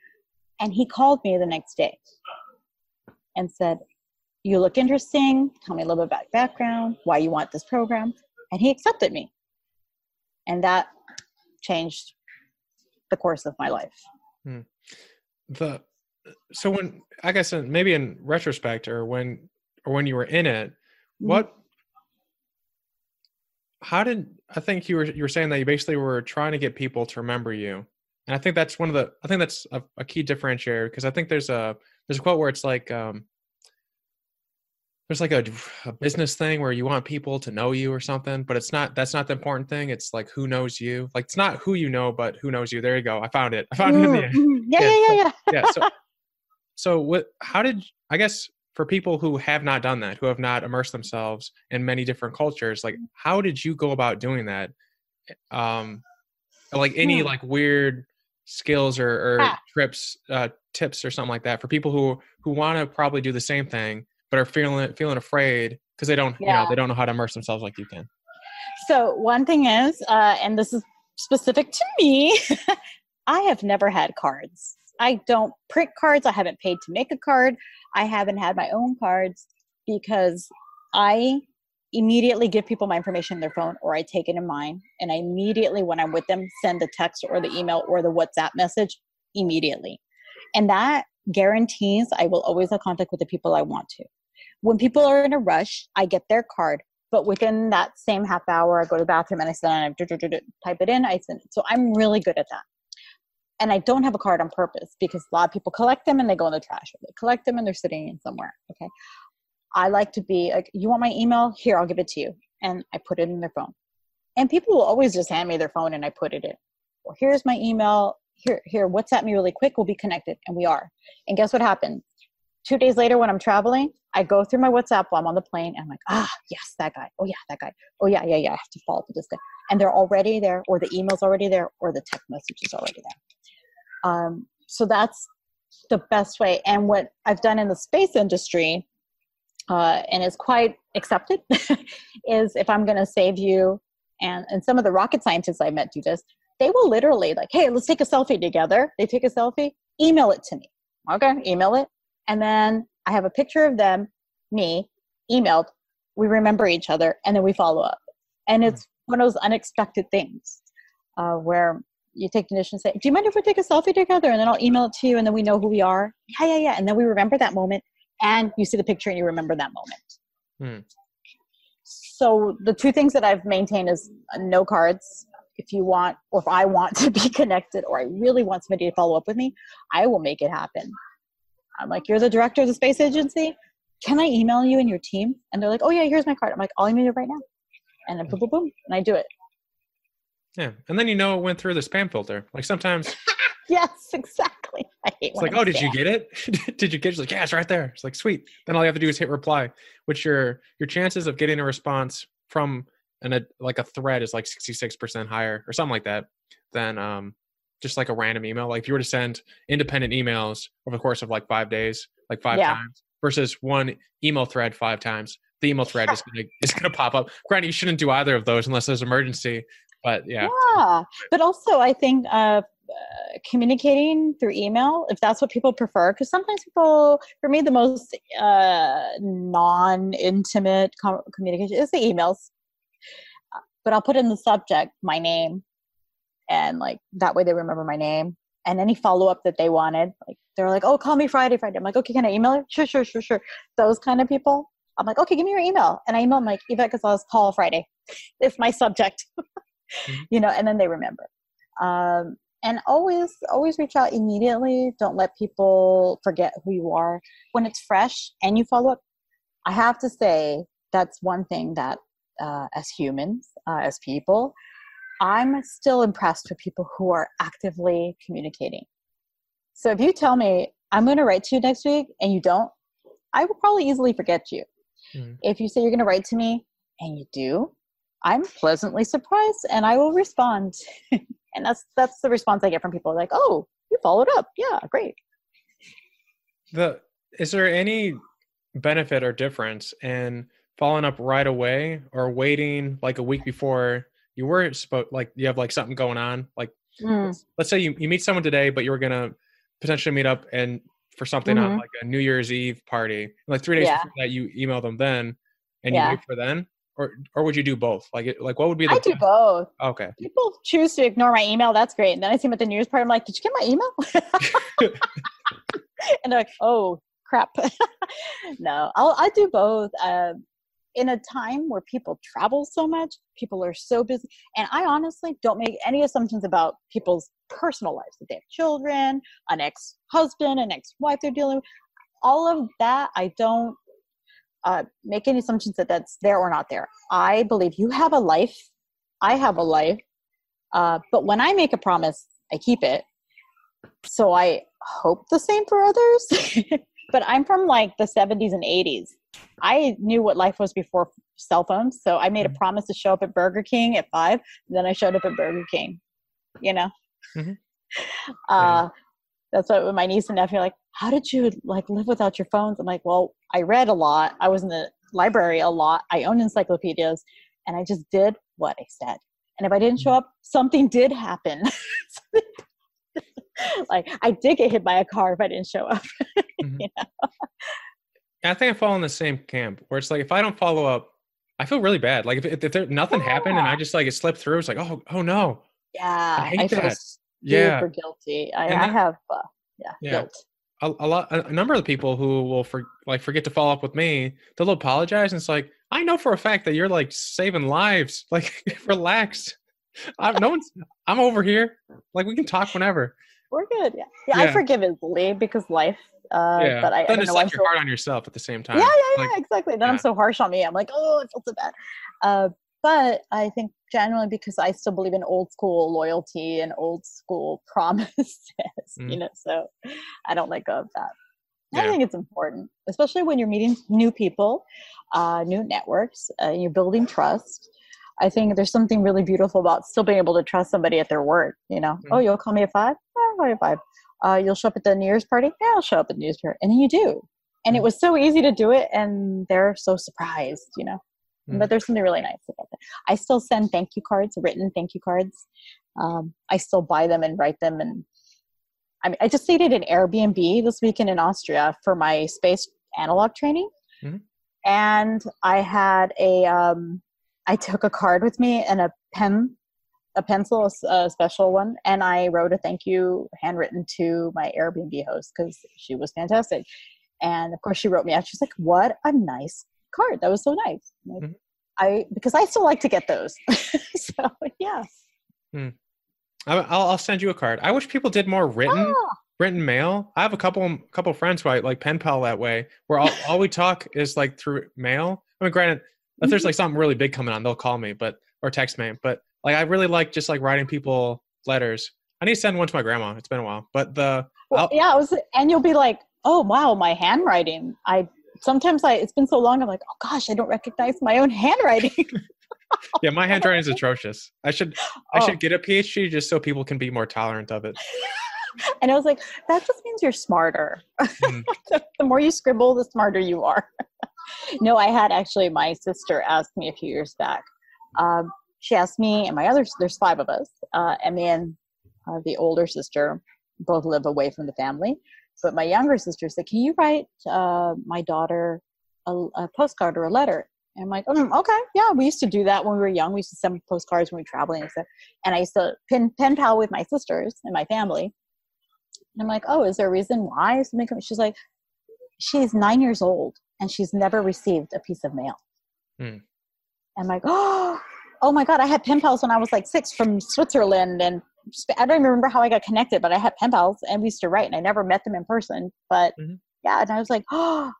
And he called me the next day and said, You look interesting. Tell me a little bit about your background, why you want this program. And he accepted me. And that changed the course of my life. Hmm. The so when I guess maybe in retrospect or when or when you were in it, mm-hmm. what how did I think you were you were saying that you basically were trying to get people to remember you and I think that's one of the I think that's a, a key differentiator because I think there's a there's a quote where it's like um, there's like a, a, business thing where you want people to know you or something, but it's not that's not the important thing. It's like who knows you. Like it's not who you know, but who knows you. There you go. I found it. I found mm, it. Mm, yeah, yeah, yeah, yeah. yeah. yeah so, so what? How did I guess for people who have not done that, who have not immersed themselves in many different cultures, like how did you go about doing that? Um, like any hmm. like weird skills or, or ah. trips uh, tips or something like that for people who who want to probably do the same thing but are feeling feeling afraid because they don't yeah. you know they don't know how to immerse themselves like you can so one thing is uh, and this is specific to me i have never had cards i don't print cards i haven't paid to make a card i haven't had my own cards because i immediately give people my information in their phone or I take it in mine. And I immediately, when I'm with them, send the text or the email or the WhatsApp message immediately. And that guarantees I will always have contact with the people I want to. When people are in a rush, I get their card. But within that same half hour, I go to the bathroom and I type it in, I send it. So I'm really good at that. And I don't have a card on purpose because a lot of people collect them and they go in the trash. Or they collect them and they're sitting in somewhere. Okay. I like to be like, you want my email? Here, I'll give it to you. And I put it in their phone. And people will always just hand me their phone and I put it in. Well, here's my email. Here, here, WhatsApp me really quick. We'll be connected. And we are. And guess what happened? Two days later, when I'm traveling, I go through my WhatsApp while I'm on the plane and I'm like, ah, yes, that guy. Oh, yeah, that guy. Oh, yeah, yeah, yeah. I have to follow up with this guy. And they're already there, or the email's already there, or the text message is already there. Um, so that's the best way. And what I've done in the space industry uh, and is quite accepted is if I'm going to save you, and, and some of the rocket scientists I met do this, they will literally like, hey, let's take a selfie together. They take a selfie, email it to me. Okay, email it. And then I have a picture of them, me, emailed. We remember each other and then we follow up. And it's mm-hmm. one of those unexpected things uh, where you take the initiative and say, Do you mind if we take a selfie together? And then I'll email it to you and then we know who we are. Yeah, yeah, yeah. And then we remember that moment and you see the picture and you remember that moment. Hmm. So the two things that I've maintained is no cards. If you want, or if I want to be connected, or I really want somebody to follow up with me, I will make it happen. I'm like, you're the director of the space agency. Can I email you and your team? And they're like, oh yeah, here's my card. I'm like, all I'll email you right now. And then boom, boom, boom, and I do it. Yeah, and then you know it went through the spam filter. Like sometimes yes, exactly. It's like, oh, did you get it? did you get it? It's like, yeah, it's right there. It's like, sweet. Then all you have to do is hit reply, which your your chances of getting a response from an a, like a thread is like 66% higher or something like that than um just like a random email. Like if you were to send independent emails over the course of like five days, like five yeah. times versus one email thread five times, the email thread is gonna is gonna pop up. Granted, you shouldn't do either of those unless there's emergency. But yeah. Yeah. But also I think uh communicating through email if that's what people prefer because sometimes people for me the most uh, non-intimate com- communication is the emails uh, but i'll put in the subject my name and like that way they remember my name and any follow-up that they wanted like they're like oh call me friday friday i'm like okay can i email you sure sure sure sure those kind of people i'm like okay give me your email and i email them like yvette gonzalez call friday it's my subject. you know and then they remember Um, and always, always reach out immediately. Don't let people forget who you are when it's fresh and you follow up. I have to say that's one thing that, uh, as humans, uh, as people, I'm still impressed with people who are actively communicating. So if you tell me I'm going to write to you next week and you don't, I will probably easily forget you. Mm. If you say you're going to write to me and you do, I'm pleasantly surprised and I will respond. and that's that's the response I get from people like, "Oh, you followed up. Yeah, great." The is there any benefit or difference in following up right away or waiting like a week before you were supposed like you have like something going on like mm. let's say you, you meet someone today but you were gonna potentially meet up and for something mm-hmm. on like a new year's eve party like three days yeah. before that you email them then and yeah. you wait for then or or would you do both like like what would be the i do both okay people choose to ignore my email that's great and then i see them at the news party i'm like did you get my email and they're like oh crap no i'll i do both um, in a time where people travel so much, people are so busy. And I honestly don't make any assumptions about people's personal lives. That they have children, an ex husband, an ex wife they're dealing with. All of that, I don't uh, make any assumptions that that's there or not there. I believe you have a life. I have a life. Uh, but when I make a promise, I keep it. So I hope the same for others. but I'm from like the 70s and 80s. I knew what life was before cell phones. So I made a mm-hmm. promise to show up at Burger King at five. then I showed up at Burger King, you know? Mm-hmm. Uh, that's what my niece and nephew are like, how did you like live without your phones? I'm like, well, I read a lot. I was in the library a lot. I own encyclopedias and I just did what I said. And if I didn't show mm-hmm. up, something did happen. like I did get hit by a car if I didn't show up. Mm-hmm. you know? I think I fall in the same camp where it's like if I don't follow up, I feel really bad. Like if if, if there, nothing yeah. happened and I just like it slipped through, it's like oh oh no. Yeah, I, hate I feel that. yeah. super guilty. I, I have uh, yeah, yeah, guilt. A, a, lot, a number of the people who will for like forget to follow up with me, they'll apologize, and it's like I know for a fact that you're like saving lives. Like relax. I'm, no one's. I'm over here. Like we can talk whenever. We're good. Yeah. yeah, yeah. I forgive easily because life. Uh, yeah. But I, then I it's like you're so, hard on yourself at the same time. Yeah, yeah, yeah, like, exactly. Then yeah. I'm so harsh on me. I'm like, oh, I feel so bad. Uh, but I think generally because I still believe in old school loyalty and old school promises, mm. you know, so I don't let go of that. Yeah. I think it's important, especially when you're meeting new people, uh, new networks, uh, you're building trust. I think there's something really beautiful about still being able to trust somebody at their word. You know, mm-hmm. oh, you'll call me at five. Oh, I'll call you at five. Uh, you'll show up at the New Year's party. Yeah, I'll show up at the New Year's party, and then you do. And mm-hmm. it was so easy to do it, and they're so surprised. You know, mm-hmm. but there's something really nice about that. I still send thank you cards, written thank you cards. Um, I still buy them and write them, and I mean, I just stayed at an Airbnb this weekend in Austria for my space analog training, mm-hmm. and I had a um, I took a card with me and a pen, a pencil, a special one, and I wrote a thank you handwritten to my Airbnb host because she was fantastic. And of course, she wrote me out. She's like, "What a nice card! That was so nice." Like, mm-hmm. I because I still like to get those. so yeah. Hmm. I'll, I'll send you a card. I wish people did more written. Ah. Written mail. I have a couple couple friends who I like pen pal that way, where all, all we talk is like through mail. I mean, granted, if there's mm-hmm. like something really big coming on, they'll call me, but or text me. But like I really like just like writing people letters. I need to send one to my grandma. It's been a while, but the well, yeah, it was, and you'll be like, oh wow, my handwriting. I sometimes I it's been so long. I'm like, oh gosh, I don't recognize my own handwriting. yeah, my handwriting is atrocious. I should I oh. should get a PhD just so people can be more tolerant of it. and I was like, that just means you're smarter. Mm. the more you scribble, the smarter you are no, I had actually my sister asked me a few years back. Um, she asked me and my other, there's five of us, uh, and me and uh, the older sister both live away from the family. But my younger sister said, Can you write uh, my daughter a, a, postcard or a letter? And I'm like, oh, okay, yeah, we used to do that when we were young. We used to send postcards when we were traveling and stuff. And I used to pen, pen pal with my sisters and my family. And I'm like, oh, is there a reason why? She's like, she's nine years old and she's never received a piece of mail. Hmm. I'm like, oh, oh my God, I had pen pals when I was like six from Switzerland and I don't even remember how I got connected, but I had pen pals and we used to write, and I never met them in person. But Mhm. yeah, and I was like, oh,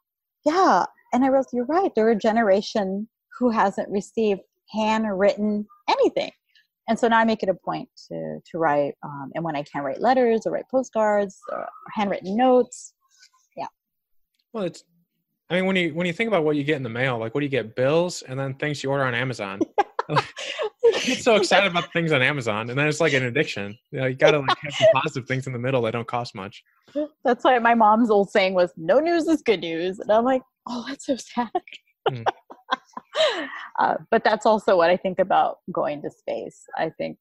yeah. And I realized you're right. There are a generation who hasn't received handwritten anything. And so now I make it a point to to write, um, and when I can write letters or write postcards or handwritten notes. Yeah. Well, it's. I mean, when you when you think about what you get in the mail, like what do you get? Bills and then things you order on Amazon. I get so excited about things on Amazon, and then it's like an addiction. You know, you gotta like have some positive things in the middle that don't cost much. That's why my mom's old saying was, "No news is good news," and I'm like, "Oh, that's so sad." Mm. uh, but that's also what I think about going to space. I think,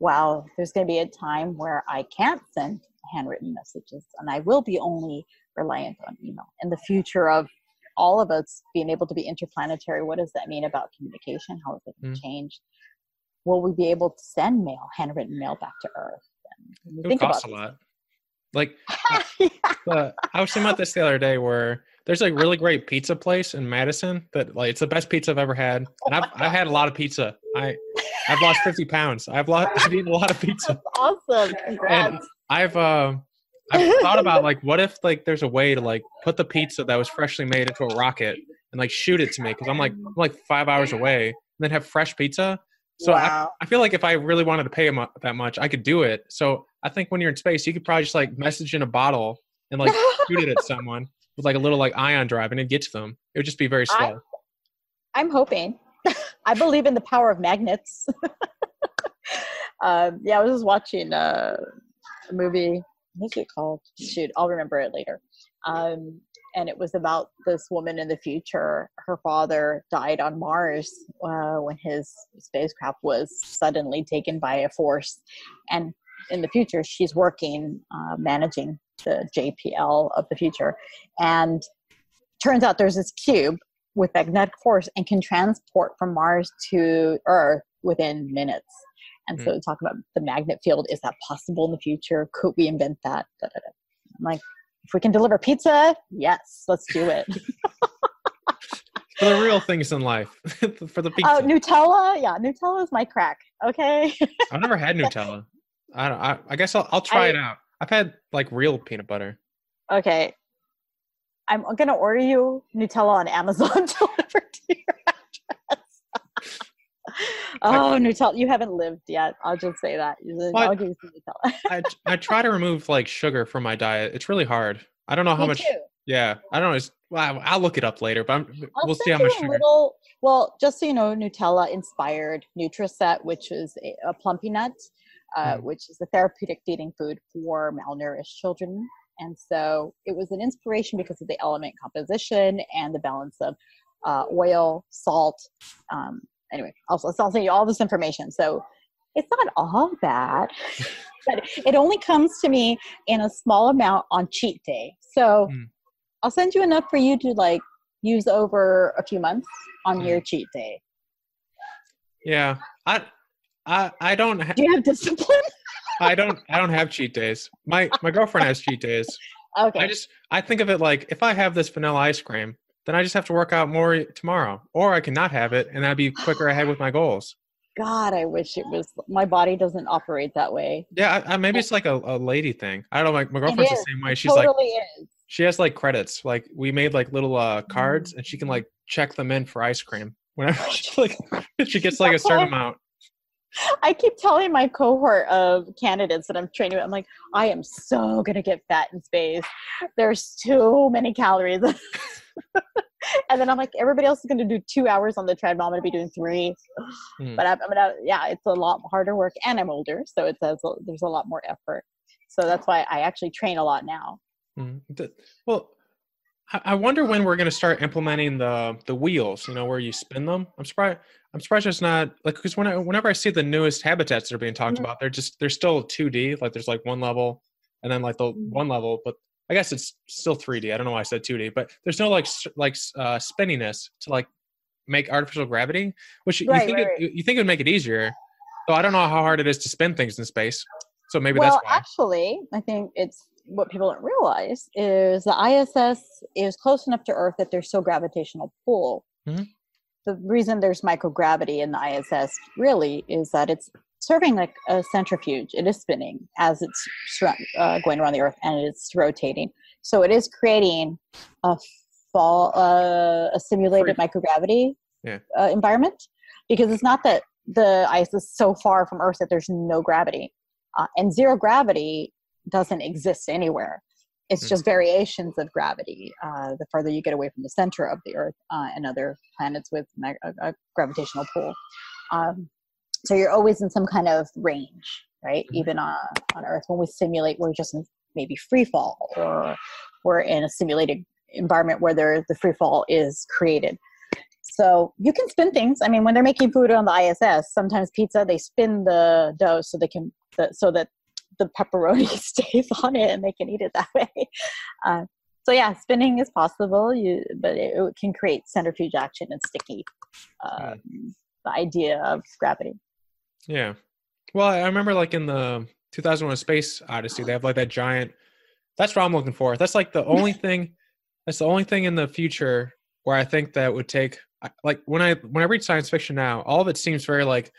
wow, there's going to be a time where I can't send handwritten messages, and I will be only reliant on email. In the future of all of us being able to be interplanetary, what does that mean about communication? How is it going to Mm. change? Will we be able to send mail, handwritten mail, back to Earth? And It would cost a lot. Like these- But I was thinking about this the other day where there's a really great pizza place in Madison that like it's the best pizza I've ever had. And I've I've had a lot of pizza. I I've lost 50 pounds. I've lost I've eaten a lot of pizza. awesome. Congrats. I've uh I've thought about like what if like there's a way to like put the pizza that was freshly made into a rocket and like shoot it to me because I'm like I'm like five hours away and then have fresh pizza. So I, wow. I feel like if I really wanted to pay mu- that much, I could do it. So I think when you're in space, you could probably just like message in a bottle and like shoot it at someone with like a little like ion drive and it'd get to them. It would just be very slow. I'm hoping. I believe in the power of magnets. um, yeah, I was just watching uh, a movie. What's it called? Shoot, I'll remember it later. Um, and it was about this woman in the future. Her father died on Mars uh, when his spacecraft was suddenly taken by a force. And in the future, she's working uh, managing the JPL of the future. And turns out there's this cube with magnetic force and can transport from Mars to Earth within minutes. And mm. so talk about the magnet field. Is that possible in the future? Could we invent that? Da, da, da. I'm like, if we can deliver pizza, yes, let's do it. For the real things in life. For the oh, pizza. Oh, Nutella, yeah, Nutella is my crack. Okay, I've never had Nutella. I don't I, I guess I'll I'll try I- it out. I've had like real peanut butter. okay. I'm gonna order you Nutella on Amazon delivered to your. oh, Nutella! You haven't lived yet. I'll just say that. I'll give you some Nutella. I I try to remove like sugar from my diet. It's really hard. I don't know how Me much too. yeah, I don't know. It's, well, I'll look it up later, but I'm, I'll we'll see how much sugar. little. Well, just so you know, Nutella inspired Nutriset, which is a, a Plumpy'Nut, uh, Mm. which is a therapeutic feeding food for malnourished children. And so it was an inspiration because of the element composition and the balance of uh, oil, salt. Um, anyway, I'll, I'll send you all this information. So it's not all bad, but it only comes to me in a small amount on cheat day. So Mm. I'll send you enough for you to like use over a few months on Mm. your cheat day. Yeah, I I I don't ha- Do you have discipline? I don't I don't have cheat days. My my girlfriend has cheat days. okay. I just I think of it like if I have this vanilla ice cream, then I just have to work out more tomorrow, or I can not have it, and I'd be quicker ahead with my goals. God, I wish it was. My body doesn't operate that way. Yeah, I, I, maybe it's like a, a lady thing. I don't know. Like my girlfriend's the same way. She's like totally is. she has like credits. Like we made like little uh Mm. cards, and she can like check them in for ice cream whenever she like she gets like a certain amount. I keep telling my cohort of candidates that I'm training with, I'm like, I am so gonna get fat in space. There's too many calories. and then I'm like, everybody else is gonna do two hours on the treadmill. I'm gonna be doing three. Hmm. But I'm, I'm gonna, yeah, it's a lot harder work, and I'm older, so it says there's a lot more effort. So that's why I actually train a lot now. Mm, Well, I I wonder when we're going to start implementing the the wheels. You know, where you spin them. I'm surprised. I'm surprised it's not like because when I, whenever I see the newest habitats that are being talked Mhm. about, they're just they're still 2D. Like there's like one level, and then like the Mhm. one level, but I guess it's still 3D. I don't know why I said 2D, but there's no like like uh, spinniness to like make artificial gravity, which you think right, it, right. you think it would make it easier. So I don't know how hard it is to spin things in space. So maybe well, that's why. actually, I think it's what people don't realize is the ISS is close enough to Earth that there's so gravitational pull. Mhm. The reason there's microgravity in the ISS really is that it's serving like a centrifuge. It is spinning as it's uh, going around the Earth and it's rotating. So it is creating a fall, uh, a simulated Free. microgravity yeah. uh, environment because it's not that the ISS is so far from Earth that there's no gravity, uh, and zero gravity doesn't exist anywhere. It's just variations of gravity. Uh, the further you get away from the center of the Earth uh, and other planets with a, a gravitational pull. Um, so you're always in some kind of range, right? Mm-hmm. Even on, on Earth, when we simulate, we're just in maybe free fall, or we're in a simulated environment where there, the free fall is created. So you can spin things. I mean, when they're making food on the ISS, sometimes pizza they spin the dough so they can so that the pepperoni stays on it and they can eat it that way. Uh, so yeah, spinning is possible. You but it, it can create centrifuge action and sticky. Uh, the idea of gravity. Yeah. Well, I remember like in the 2001 Space Odyssey, they have like that giant. That's what I'm looking for. That's like the only thing. That's the only thing in the future where I think that would take. Like when I when I read science fiction now, all of it seems very like,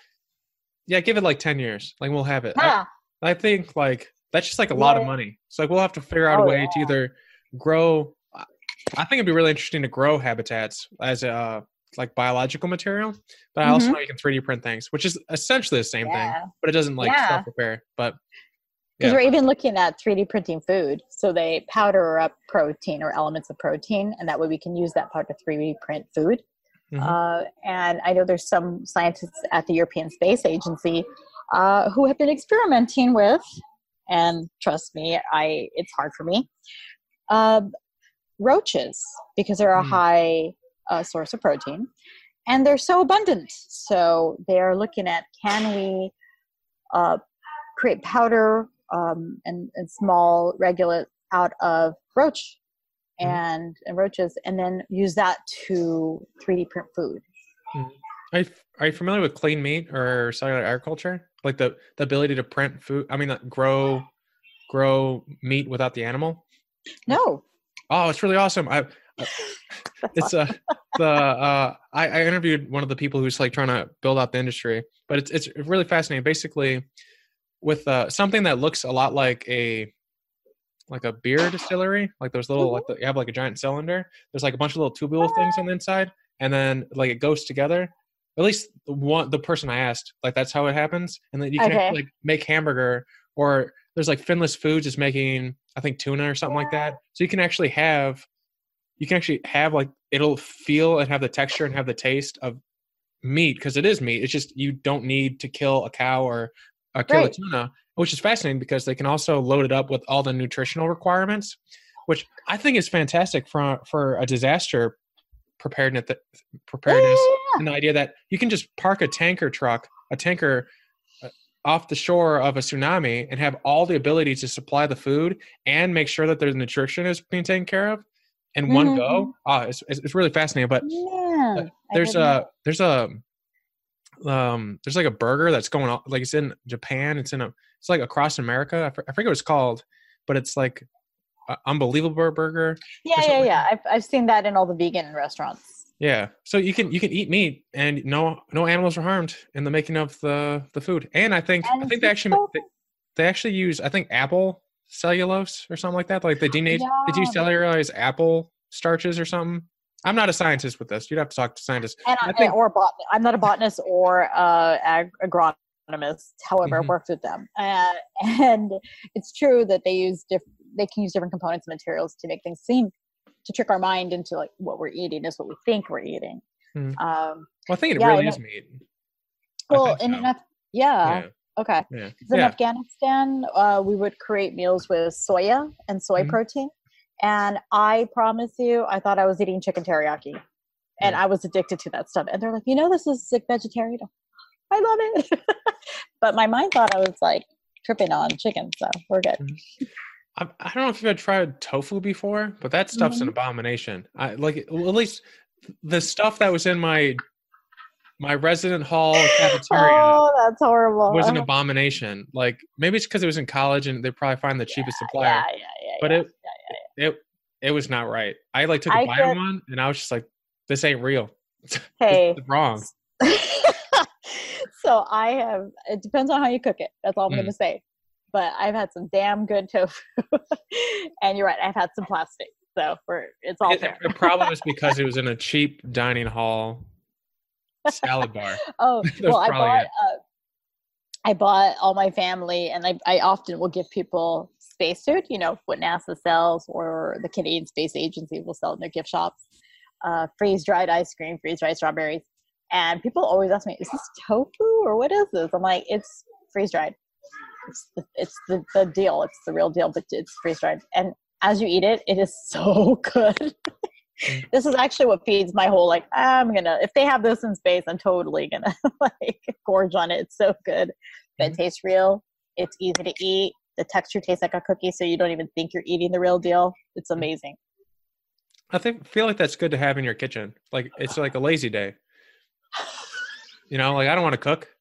yeah, give it like 10 years, like we'll have it. Yeah. I, think like that's just like a lot of money. So like we'll have to figure out oh, a way yeah. to either grow. I think it'd be really interesting to grow habitats as a like biological material, but mm-hmm. I also mm-hmm. know you can 3D print things, which is essentially the same yeah. thing, but it doesn't like yeah. self repair. But because yeah. we're even looking at 3D printing food, so they powder up protein or elements of protein, and that way we can use that part to 3D print food. Mm-hmm. Uh, and I know there's some scientists at the European Space Agency uh, who have been experimenting with, and trust me, I it's hard for me. Uh, roaches because they're a mm. high uh, source of protein and they're so abundant so they're looking at can we uh, create powder um, and, and, small regolith out of roach mm-hmm. and, and, roaches and then use that to 3d print food mm-hmm. Are, you, are you familiar with clean meat or cellular agriculture like the, the ability to print food i mean grow grow meat without the animal no oh it's really awesome i it's uh the uh I, I interviewed one of the people who's like trying to build out the industry, but it's it's really fascinating. Basically, with uh something that looks a lot like a like a beer distillery, like those little like the, you have like a giant cylinder. There's like a bunch of little tubule things on the inside, and then like it goes together. At least the one the person I asked, like that's how it happens, and then you can okay. like make hamburger or there's like Finless Foods is making I think tuna or something like that. So you can actually have you can actually have like it'll feel and have the texture and have the taste of meat because it is meat. It's just you don't need to kill a cow or uh, a kill right. a tuna, which is fascinating because they can also load it up with all the nutritional requirements, which I think is fantastic for for a disaster preparedness preparedness yeah. and the idea that you can just park a tanker truck, a tanker uh, off the shore of a tsunami and have all the ability to supply the food and make sure that their nutrition is being taken care of in mm-hmm. one go. Oh, it's, it's really fascinating. But yeah, there's a there's a um there's like a burger that's going on like it's in Japan. It's in a it's like across America. I forget what it's called, but it's like unbelievable burger. Yeah, yeah, yeah. I've I've seen that in all the vegan restaurants. Yeah, so you can you can eat meat and no no animals are harmed in the making of the the food. And I think and I think they actually they, they actually use I think apple cellulose or something like that? Like they denate, yeah. did you cellularize apple starches or something? I'm not a scientist with this. You'd have to talk to scientists. And, I think, or bot- I'm not a botanist or uh, ag- agronomist. However, mm-hmm. worked with them, uh, and it's true that they use different. They can use different components and materials to make things seem to trick our mind into like what we're eating is what we think we're eating. Mm-hmm. Um, well, I think it yeah, really is meat. Well, in so. enough, yeah. yeah. Okay. Yeah. In yeah. Afghanistan, uh, we would create meals with soya and soy mm-hmm. protein. And I promise you, I thought I was eating chicken teriyaki. And. I was addicted to that stuff. And they're like, you know, this is like vegetarian. I love it. but my mind thought I was like tripping on chicken. So we're good. Mm-hmm. I, I don't know if you've ever tried tofu before, but that stuff's mm-hmm. an abomination. I like, well, at least the stuff that was in my my resident hall cafeteria. Oh, that's horrible. Was an abomination. Like maybe it's because it was in college and they probably find the cheapest yeah, supplier. Yeah, yeah, yeah. But it, yeah, it, it was not right. I like took a bite of one and I was just like, this ain't real. Hey, wrong. so I have. It depends on how you cook it. That's all I'm Mm. to say. But I've had some damn good tofu, and you're right. I've had some plastic. So we're it's all It- the problem is because it was in a cheap dining hall salad bar. Oh well, I bought. Uh, I bought all my family, and I, I often will give people spacesuit. You know what NASA sells, or the Canadian Space Agency will sell in their gift shops. Uh, freeze dried ice cream, freeze dried strawberries, and people always ask me, "Is this tofu or what is this?" I'm like, "It's freeze dried. It's the, it's the, the deal. It's the real deal, but it's freeze dried." And as you eat it, it is so good. Mm. this is actually what feeds my whole like i'm gonna if they have this in space i'm totally gonna like gorge on it it's so good but it tastes real it's easy to eat the texture tastes like a cookie so you don't even think you're eating the real deal it's amazing I think feel like that's good to have in your kitchen. Like it's like a lazy day. You know, like I don't want to cook.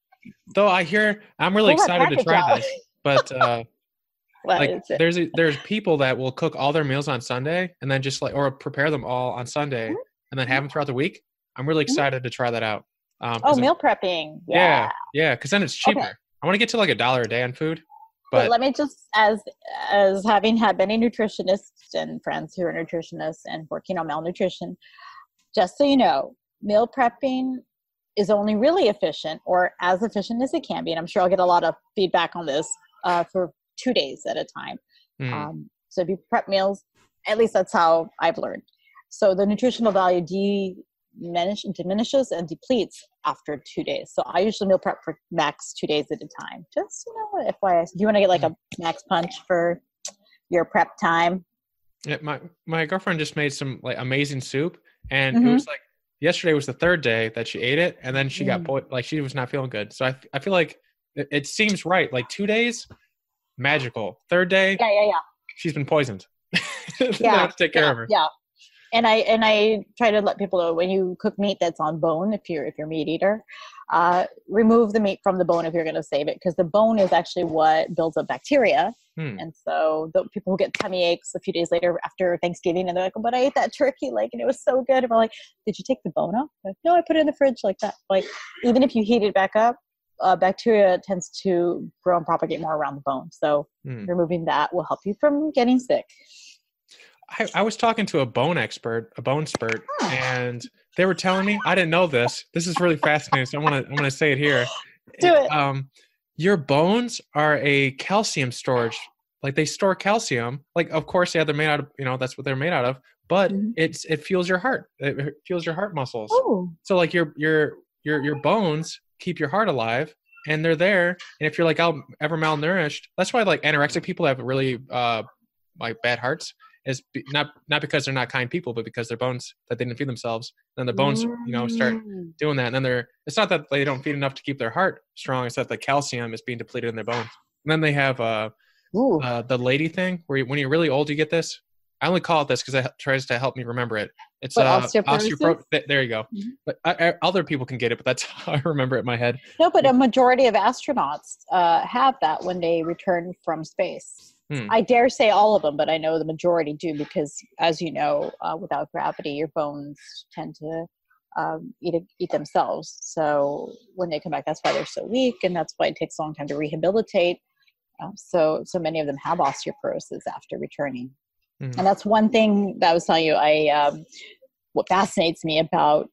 Though I hear I'm really excited to try out. this. But uh like there's a, there's people that will cook all their meals on Sunday and then just like or prepare them all on Sunday Mhm. and then have them throughout the week. I'm really Mhm. excited to try that out. Um, oh I'm- meal prepping yeah, yeah, yeah, because then it's cheaper. Okay. I want to get to like a dollar a day on food, but but let me just as as having had many nutritionists and friends who are nutritionists and working on malnutrition just so you know meal prepping is only really efficient or as efficient as it can be and i'm sure i'll get a lot of feedback on this uh, for two days at a time. Mm, um, so if you prep meals at least that's how i've learned. So the nutritional value diminish, diminishes and depletes after two days. So i usually meal prep for max two days at a time. Just you know fyi do you want to get like a max punch for your prep time? Yeah, my my girlfriend just made some like amazing soup, and it Mhm. was like yesterday was the third day that she ate it, and then she got Mm. po- like she was not feeling good. So I I feel like it, it seems right. Like two days, magical. Third day, yeah yeah yeah she's been poisoned. Yeah, take care yeah, of her. Yeah. And I and I try to let people know when you cook meat that's on bone, if you're if you're a meat eater, uh, remove the meat from the bone if you're going to save it, because the bone is actually what builds up bacteria. Hmm. And so the people who get tummy aches a few days later after Thanksgiving, and they're like, "But I ate that turkey, like, and it was so good." And we're like, "Did you take the bone off?" Like, no, I put it in the fridge like that. Like, even if you heat it back up, uh, bacteria tends to grow and propagate more around the bone. So Hmm. removing that will help you from getting sick. I, I was talking to a bone expert, a bone spurt, and they were telling me I didn't know this. This is really fascinating. So I want to I'm going to say it here. Do it. Um, your bones are a calcium storage. Like they store calcium. Like of course, yeah, they're made out of you know that's what they're made out of. But Mhm. it's it fuels your heart. It fuels your heart muscles. Oh, So like your your your your bones keep your heart alive, and they're there. And if you're like out ever malnourished, that's why like anorexic people have really uh like bad hearts. Is be, not not because they're not kind people, but because their bones that they didn't feed themselves. Then the bones, you know, start Mm. doing that, and then they're. It's not that they don't feed enough to keep their heart strong. It's that the calcium is being depleted in their bones. And then they have uh, uh the lady thing where you, when you're really old, you get this. I only call it this because it tries to help me remember it. It's What, uh, osteoporosis? th- There you go. Mhm. But I, I, other people can get it, but that's how I remember it in my head. no, but a majority of astronauts uh, have that when they return from space. Hmm. I dare say all of them, but I know the majority do because, as you know, uh, without gravity, your bones tend to um, eat eat themselves. So when they come back, that's why they're so weak, and that's why it takes a long time to rehabilitate. Um, so so many of them have osteoporosis after returning. Mhm. and that's one thing that I was telling you. I um, what fascinates me about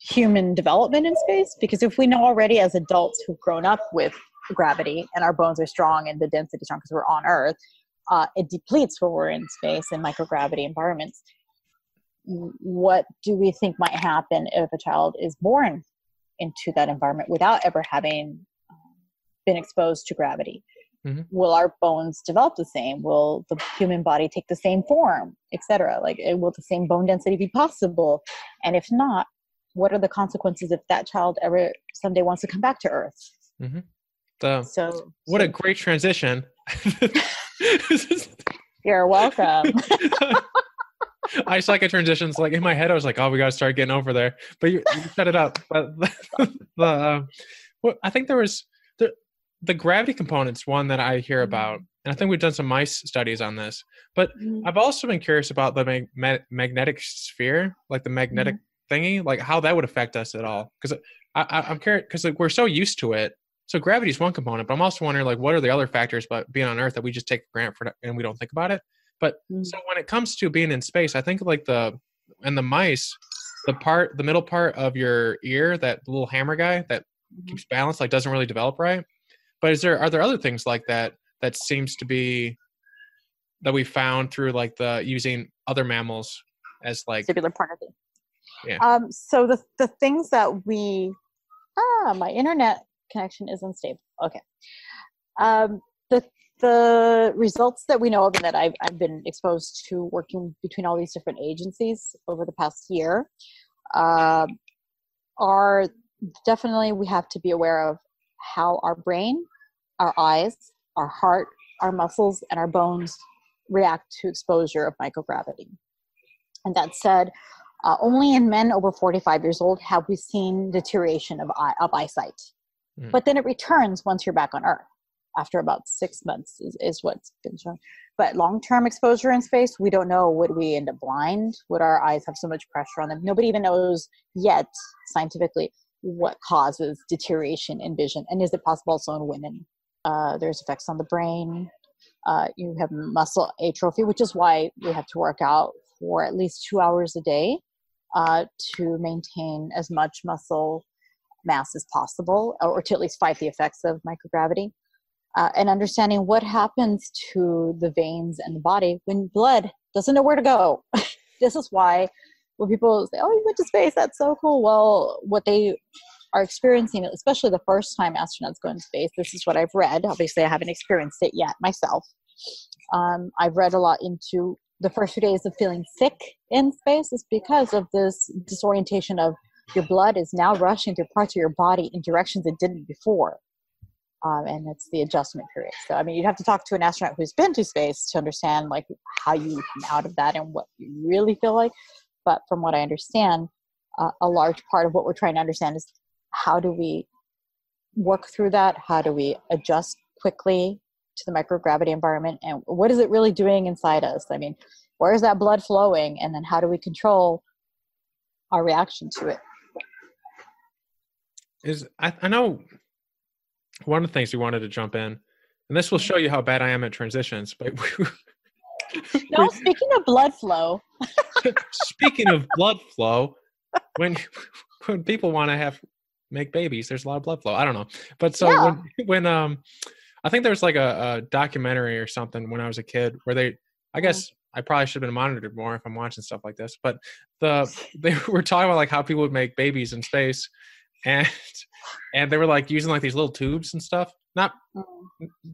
human development in space because if we know already as adults who've grown up with gravity and our bones are strong and the density is strong because we're on Earth, uh, it depletes when we're in space in microgravity environments. What do we think might happen if a child is born into that environment without ever having um, been exposed to gravity? Mhm. Will our bones develop the same? Will the human body take the same form, etc.? Like, uh, will the same bone density be possible? And if not, what are the consequences if that child ever someday wants to come back to Earth? The, So, what a great transition. you're welcome. I suck at transitions. Like in my head, I was like, "Oh, we got to start getting over there." But you, you set it up. But the, uh, um, well, I think there was the the gravity components one that I hear mm-hmm. about, and I think we've done some mice studies on this. But mm-hmm. I've also been curious about the mag- ma- magnetic sphere, like the magnetic mm-hmm. thingy, like how that would affect us at all. Because I, am curious because like we're so used to it. So gravity is one component, but I'm also wondering like what are the other factors about being on Earth that we just take for granted for and we don't think about it. But mm. so when it comes to being in space, I think like the and the mice, the part, the middle part of your ear, that little hammer guy that mm-hmm. keeps balance, like doesn't really develop right. But is there are there other things like that that seems to be that we found through like the using other mammals as like vestibular part of it. Yeah. Um, so the the things that we ah my internet connection is unstable. Okay. Um, the the results that we know of and that I've, I've been exposed to working between all these different agencies over the past year uh, are definitely we have to be aware of how our brain, our eyes, our heart, our muscles, and our bones react to exposure of microgravity. And that said, uh, only in men over 45 years old have we seen deterioration of, eye, of eyesight. Mm. But then it returns once you're back on Earth after about six months is, is what's been shown. But long-term exposure in space, we don't know. Would we end up blind? Would our eyes have so much pressure on them? Nobody even knows yet scientifically what causes deterioration in vision, and is it possible also in women? Uh, there's effects on the brain. Uh, you have muscle atrophy, which is why we have to work out for at least two hours a day uh, to maintain as much muscle mass as possible, or to at least fight the effects of microgravity uh, and understanding what happens to the veins and the body when blood doesn't know where to go. this is why when people say, "Oh, you went to space, that's so cool," well, what they are experiencing, especially the first time astronauts go into space, this is what I've read. Obviously, I haven't experienced it yet myself. Um, I've read a lot into the first few days of feeling sick in space is because of this disorientation of your blood is now rushing through parts of your body in directions it didn't before um, and it's the adjustment period. So, I mean, you'd have to talk to an astronaut who's been to space to understand like how you come out of that and what you really feel like. But from what I understand, uh, a large part of what we're trying to understand is how do we work through that? How do we adjust quickly to the microgravity environment? And what is it really doing inside us? I mean, where is that blood flowing? And then how do we control our reaction to it? Is I, I know one of the things we wanted to jump in, and this will show you how bad I am at transitions. But no, speaking of blood flow. speaking of blood flow, when when people want to have make babies, there's a lot of blood flow. I don't know, but so yeah. when when um, I think there was like a, a, documentary or something when I was a kid where they, I guess. Mm-hmm. I probably should have been monitored more if I'm watching stuff like this. But the they were talking about like how people would make babies in space, and and they were like using like these little tubes and stuff, not mm.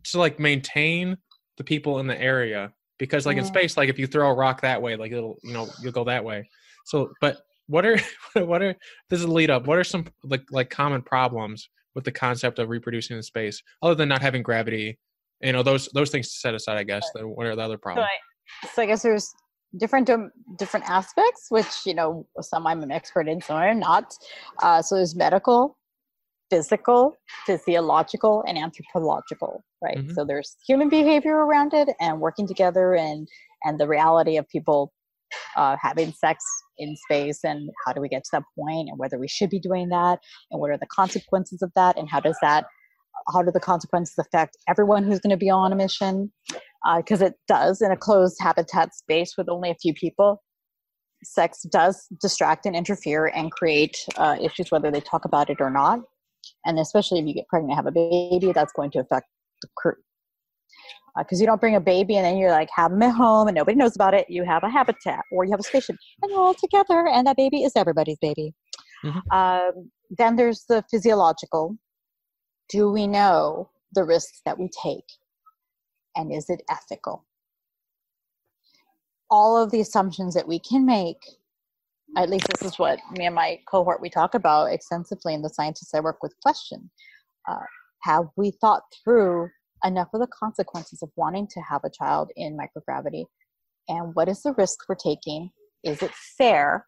to like maintain the people in the area because like mm. in space, like if you throw a rock that way, like it'll you know you'll go that way. So, but what are what are this is a lead up? What are some like like common problems with the concept of reproducing in space other than not having gravity? You know those those things set aside, I guess. Then what are the other problems? So I, so I guess there's different um, different aspects, which you know some I'm an expert in, some I'm not. Uh, so there's medical, physical, physiological, and anthropological, right? Mm-hmm. So there's human behavior around it, and working together, and and the reality of people uh, having sex in space, and how do we get to that point, and whether we should be doing that, and what are the consequences of that, and how does that how do the consequences affect everyone who's going to be on a mission because uh, it does in a closed habitat space with only a few people. Sex does distract and interfere and create uh, issues whether they talk about it or not. And especially if you get pregnant and have a baby that's going to affect the crew. Because uh, you don't bring a baby and then you're like have them at home and nobody knows about it. You have a habitat or you have a station and you're all together and that baby is everybody's baby. Mm-hmm. um, then there's the physiological. Do we know the risks that we take and is it ethical? All of the assumptions that we can make, at least this is what me and my cohort we talk about extensively, and the scientists I work with question: uh, Have we thought through enough of the consequences of wanting to have a child in microgravity, and what is the risk we're taking? Is it fair,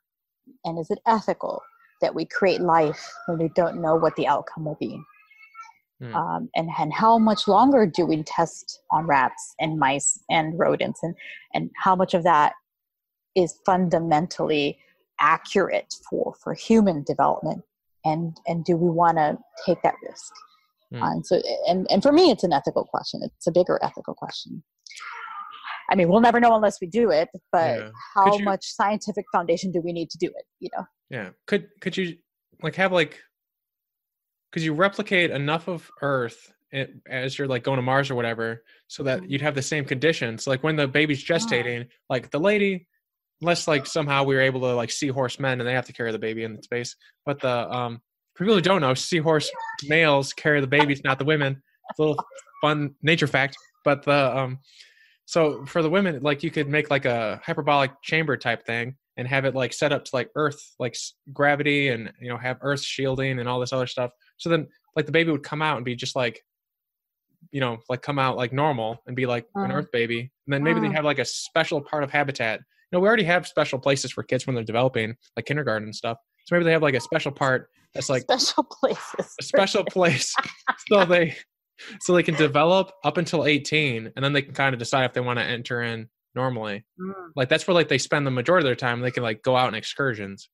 and is it ethical that we create life when we don't know what the outcome will be? Mm. Um, and, and how much longer do we test on rats and mice and rodents and, and how much of that is fundamentally accurate for, for human development and and do we want to take that risk Mm. and so and and for me it's an ethical question it's a bigger ethical question i mean we'll never know unless we do it but Yeah. how you- much scientific foundation do we need to do it you know Yeah. Could could you like have like could you replicate enough of Earth it, as you're like going to Mars or whatever, so that Mhm. you'd have the same conditions? Like when the baby's gestating, like the lady, unless like somehow we were able to like seahorse men and they have to carry the baby in space. But the um for people who don't know, seahorse males carry the babies, not the women. It's a little fun nature fact. But the um so for the women, like you could make like a hyperbolic chamber type thing and have it like set up to like Earth, like gravity, and you know have Earth shielding and all this other stuff. So then, like the baby would come out and be just like, you know, like come out like normal and be like an Mhm. Earth baby. And then maybe they Mm. have like a special part of habitat. You know, we already have special places for kids when they're developing, like kindergarten and stuff. So maybe they have like a special part that's like special places a special place so they so they can develop up until 18 and then they can kind of decide if they want to enter in normally Mm. like that's where like they spend the majority of their time they can like go out on excursions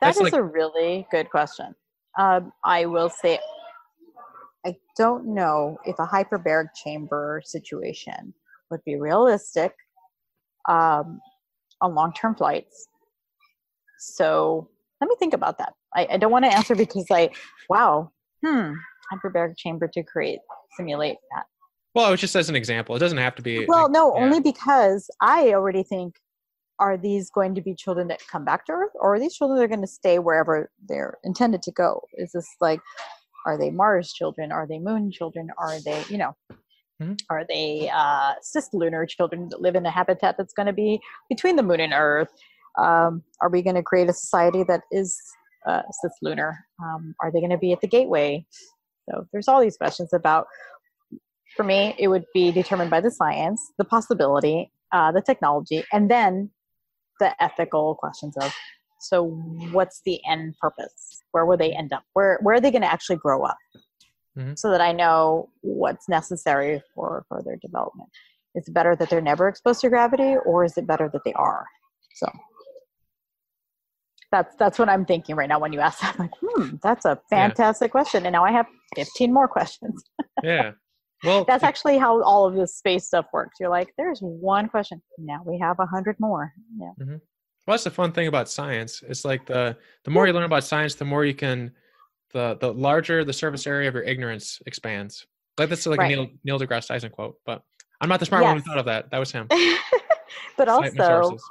That That's is like- a really good question. Um, I will say, I don't know if a hyperbaric chamber situation would be realistic um, on long term flights. So let me think about that. I, I don't want to answer because I, wow, hmm, hyperbaric chamber to create, simulate that. Well it was just as an example it doesn't have to be Well, no, yeah. only because I already think are these going to be children that come back to Earth, or are these children that are going to stay wherever they're intended to go? Is this like, are they Mars children? Are they Moon children? Are they, you know, Mhm. are they uh, cislunar children that live in a habitat that's going to be between the Moon and Earth? Um, are we going to create a society that is uh, cislunar? Um, are they going to be at the gateway? So there's all these questions about for me, it would be determined by the science, the possibility, uh, the technology, and then the ethical questions of so what's the end purpose? Where will they end up? Where where are they going to actually grow up? Mhm. So that I know what's necessary for further development. Is it better that they're never exposed to gravity, or is it better that they are? So that's that's what I'm thinking right now when you ask that. I'm like, hmm, that's a Yeah. fantastic question, and now I have 15 more questions yeah well that's actually how all of this space stuff works. You're like, there's one question. Now we have a hundred more. Yeah. Mm-hmm. well that's the fun thing about science it's like the the more you learn about science the more you can the the larger the surface area of your ignorance expands like that's like Right. a neil neil degrasse tyson quote but i'm not the smart one who thought of that that was him but also, sources.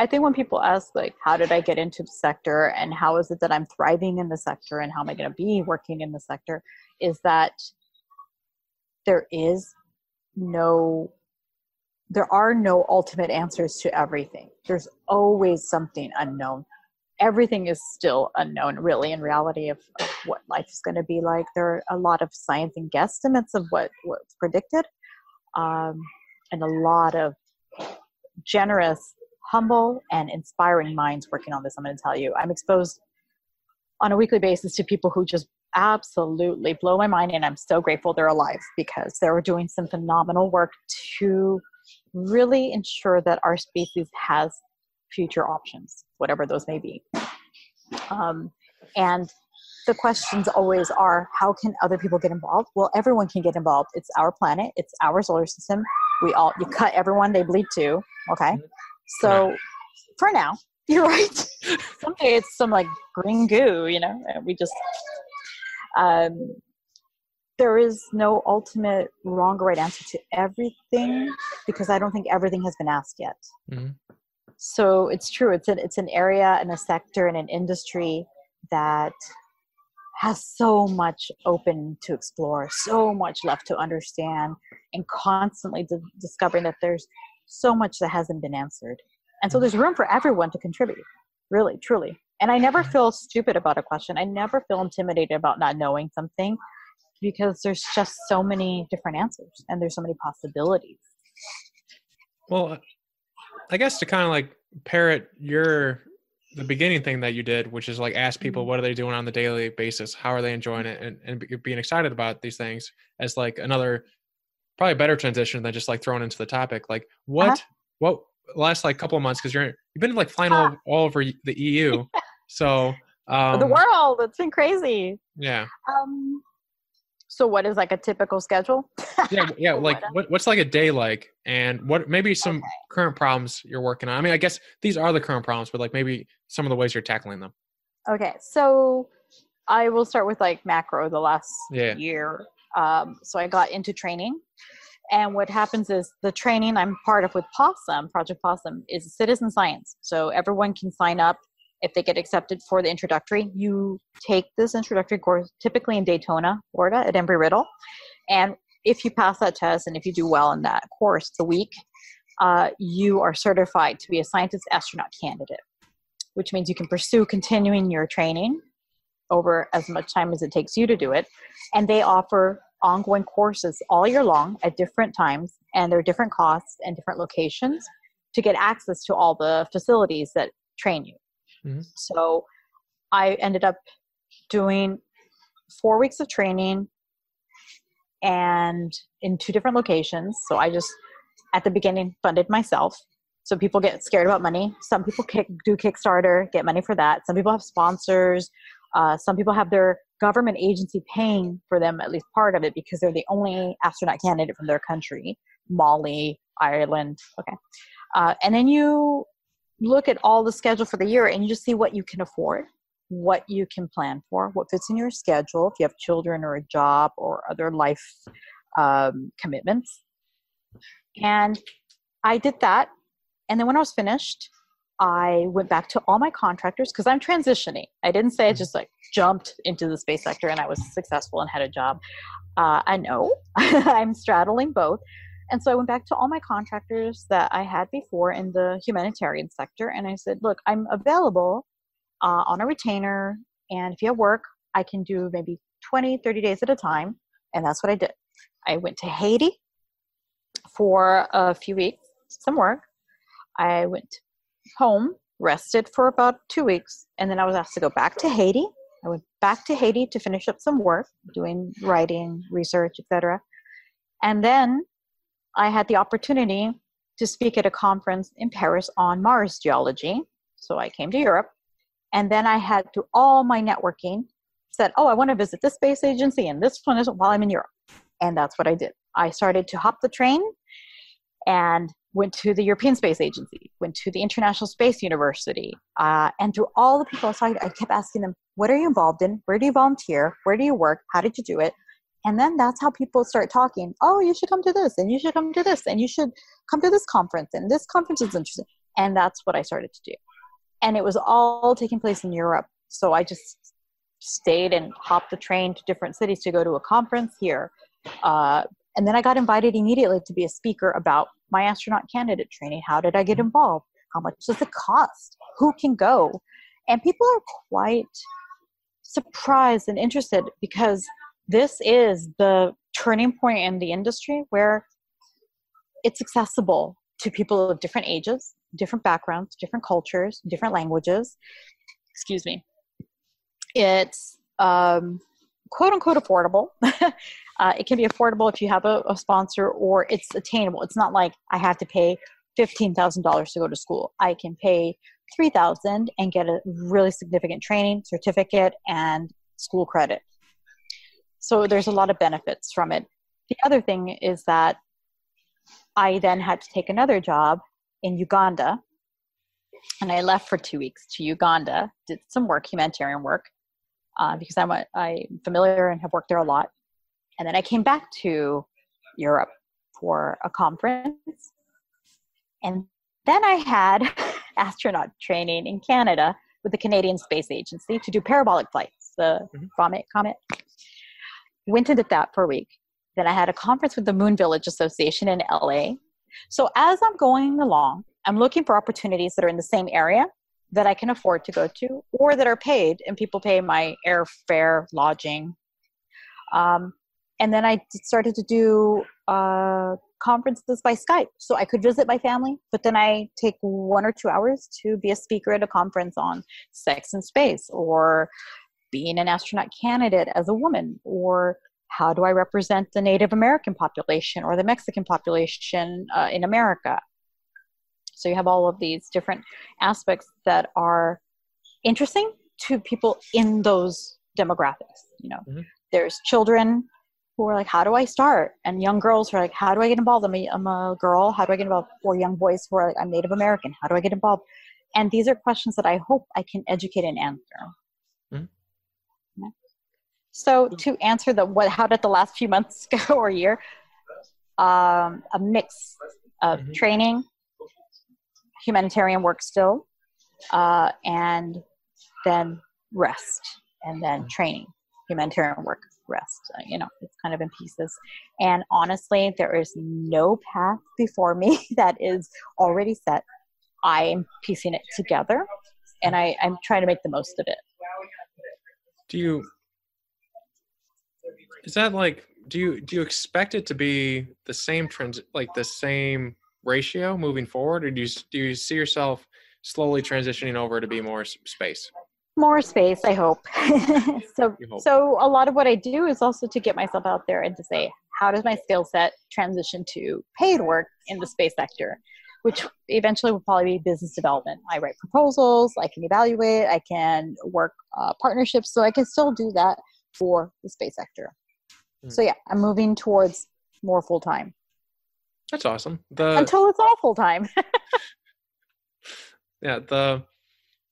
I think when people ask like, how did I get into the sector and how is it that I'm thriving in the sector and how am I going to be working in the sector is that there is no there are no ultimate answers to everything. There's always something unknown. Everything is still unknown, really, in reality of, of what life is going to be like. There are a lot of science and guesstimates of what what's predicted, um, and a lot of generous, humble, and inspiring minds working on this. I'm going to tell you, I'm exposed on a weekly basis to people who just absolutely blow my mind, and I'm so grateful they're alive because they're doing some phenomenal work to really ensure that our species has future options, whatever those may be. Um, and the questions always are how can other people get involved? Well, everyone can get involved. It's our planet, it's our solar system. We all, you cut everyone, they bleed too. Okay. So for now, you're right. Someday it's some like green goo, you know, and we just, um, there is no ultimate wrong or right answer to everything because I don't think everything has been asked yet. Mhm. So it's true. It's an it's an area and a sector and an industry that has so much open to explore, so much left to understand, and constantly di- discovering that there's so much that hasn't been answered. And so there's room for everyone to contribute, really, truly. And I never feel stupid about a question. I never feel intimidated about not knowing something because there's just so many different answers and there's so many possibilities. Well, uh, I guess to kind of like parrot your the beginning thing that you did, which is like ask people Mhm. what are they doing on the daily basis, how are they enjoying it, and, and being excited about these things as like another probably better transition than just like thrown into the topic. Like what Uh-huh. what last like couple of months because you're you've been like flying all, all over the EU, so Um, the world. It's been crazy. Yeah. Um, so what is like a typical schedule? yeah, yeah. Like, what- what, what's like a day like, and what maybe some Okay. current problems you're working on. I mean, I guess these are the current problems, but like maybe some of the ways you're tackling them. Okay, so I will start with like macro the last Yeah. year. Um, so I got into training. And what happens is the training I'm part of with Possum, Project Possum, is citizen science. So everyone can sign up if they get accepted for the introductory. You take this introductory course typically in Daytona, Florida at Embry Riddle. And if you pass that test and if you do well in that course, the week, uh, you are certified to be a scientist astronaut candidate, which means you can pursue continuing your training over as much time as it takes you to do it. And they offer ongoing courses all year long at different times, and there are different costs and different locations to get access to all the facilities that train you. Mhm. So I ended up doing four weeks of training and in two different locations. So I just, at the beginning, funded myself. So people get scared about money. Some people kick, do Kickstarter, get money for that. Some people have sponsors. Uh, some people have their government agency paying for them at least part of it because they're the only astronaut candidate from their country, Mali, Ireland. Okay. Uh, and then you look at all the schedule for the year and you just see what you can afford, what you can plan for, what fits in your schedule, if you have children or a job or other life um, commitments. And I did that. And then when I was finished, I went back to all my contractors because I'm transitioning. I didn't say I just like jumped into the space sector and I was successful and had a job. Uh, I know I'm straddling both. And so I went back to all my contractors that I had before in the humanitarian sector and I said, look, I'm available uh, on a retainer. And if you have work, I can do maybe 20, 30 days at a time. And that's what I did. I went to Haiti for a few weeks, some work. I went home, rested for about two weeks, and then I was asked to go back to Haiti. I went back to Haiti to finish up some work, doing writing, research, etc. And then I had the opportunity to speak at a conference in Paris on Mars geology. So I came to Europe, and then I had through all my networking said, "Oh, I want to visit this space agency and this one is while I'm in Europe," and that's what I did. I started to hop the train and went to the European Space Agency, went to the International Space University, uh, and through all the people I I kept asking them, "What are you involved in? Where do you volunteer? Where do you work? How did you do it?" And then that's how people start talking. Oh, you should come to this, and you should come to this, and you should come to this conference, and this conference is interesting. And that's what I started to do. And it was all taking place in Europe. So I just stayed and hopped the train to different cities to go to a conference here. Uh, and then I got invited immediately to be a speaker about my astronaut candidate training. How did I get involved? How much does it cost? Who can go? And people are quite surprised and interested because this is the turning point in the industry where it's accessible to people of different ages, different backgrounds, different cultures, different languages. Excuse me. It's um, quote unquote affordable. uh, it can be affordable if you have a, a sponsor or it's attainable. It's not like I have to pay $15,000 to go to school. I can pay 3000 and get a really significant training certificate and school credit. So there's a lot of benefits from it. The other thing is that I then had to take another job in Uganda. And I left for two weeks to Uganda, did some work, humanitarian work, uh, because I'm, a, I'm familiar and have worked there a lot. And then I came back to Europe for a conference. And then I had astronaut training in Canada with the Canadian Space Agency to do parabolic flights, the Mhm. Comet, Comet. Went did that for a week. Then I had a conference with the Moon Village Association in LA. So as I'm going along, I'm looking for opportunities that are in the same area that I can afford to go to or that are paid and people pay my airfare, lodging. Um, and then I started to do uh, conferences by Skype. So I could visit my family, but then I take one or two hours to be a speaker at a conference on sex and space or being an astronaut candidate as a woman or how do I represent the Native American population or the Mexican population uh, in America? So you have all of these different aspects that are interesting to people in those demographics. You know, Mhm. there's children who are like, "How do I start?" and young girls who are like, "How do I get involved?" I'm a, I'm a girl. How do I get involved? Or young boys who are like, "I'm Native American. How do I get involved?" And these are questions that I hope I can educate and answer. So to answer the what, how did the last few months go or year? Um, a mix of Mhm. training, humanitarian work still, uh, and then rest, and then training, humanitarian work, rest. Uh, you know, it's kind of in pieces. And honestly, there is no path before me that is already set. I am piecing it together, and I, I'm trying to make the most of it. Do you? Is that like? Do you do you expect it to be the same trans like the same ratio moving forward, or do you do you see yourself slowly transitioning over to be more space? more space i hope so hope. so a lot of what i do is also to get myself out there and to say how does my skill set transition to paid work in the space sector which eventually will probably be business development i write proposals i can evaluate i can work uh, partnerships so i can still do that for the space sector Hmm. so yeah i'm moving towards more full-time That's awesome. The until it's all full-time yeah the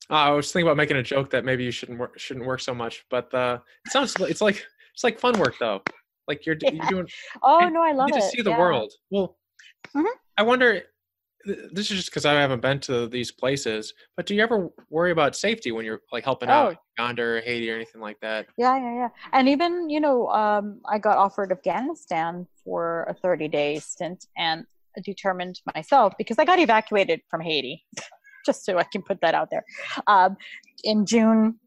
uh, I was thinking about making a joke that maybe you shouldn't work shouldn't work so much, but the it sounds it's like it's like fun work though. Like you're Yeah. you're doing oh no i love it. you it to see the yeah. world. Well, Mhm. I wonder. Th- This is just because I haven't been to these places, but do you ever worry about safety when you're like helping out Oh. in Uganda or Haiti or anything like that? Yeah, yeah, yeah. And even, you know, um, I got offered Afghanistan for a 30 day stint and determined myself because I got evacuated from Haiti, just so I can put that out there. Um, in June,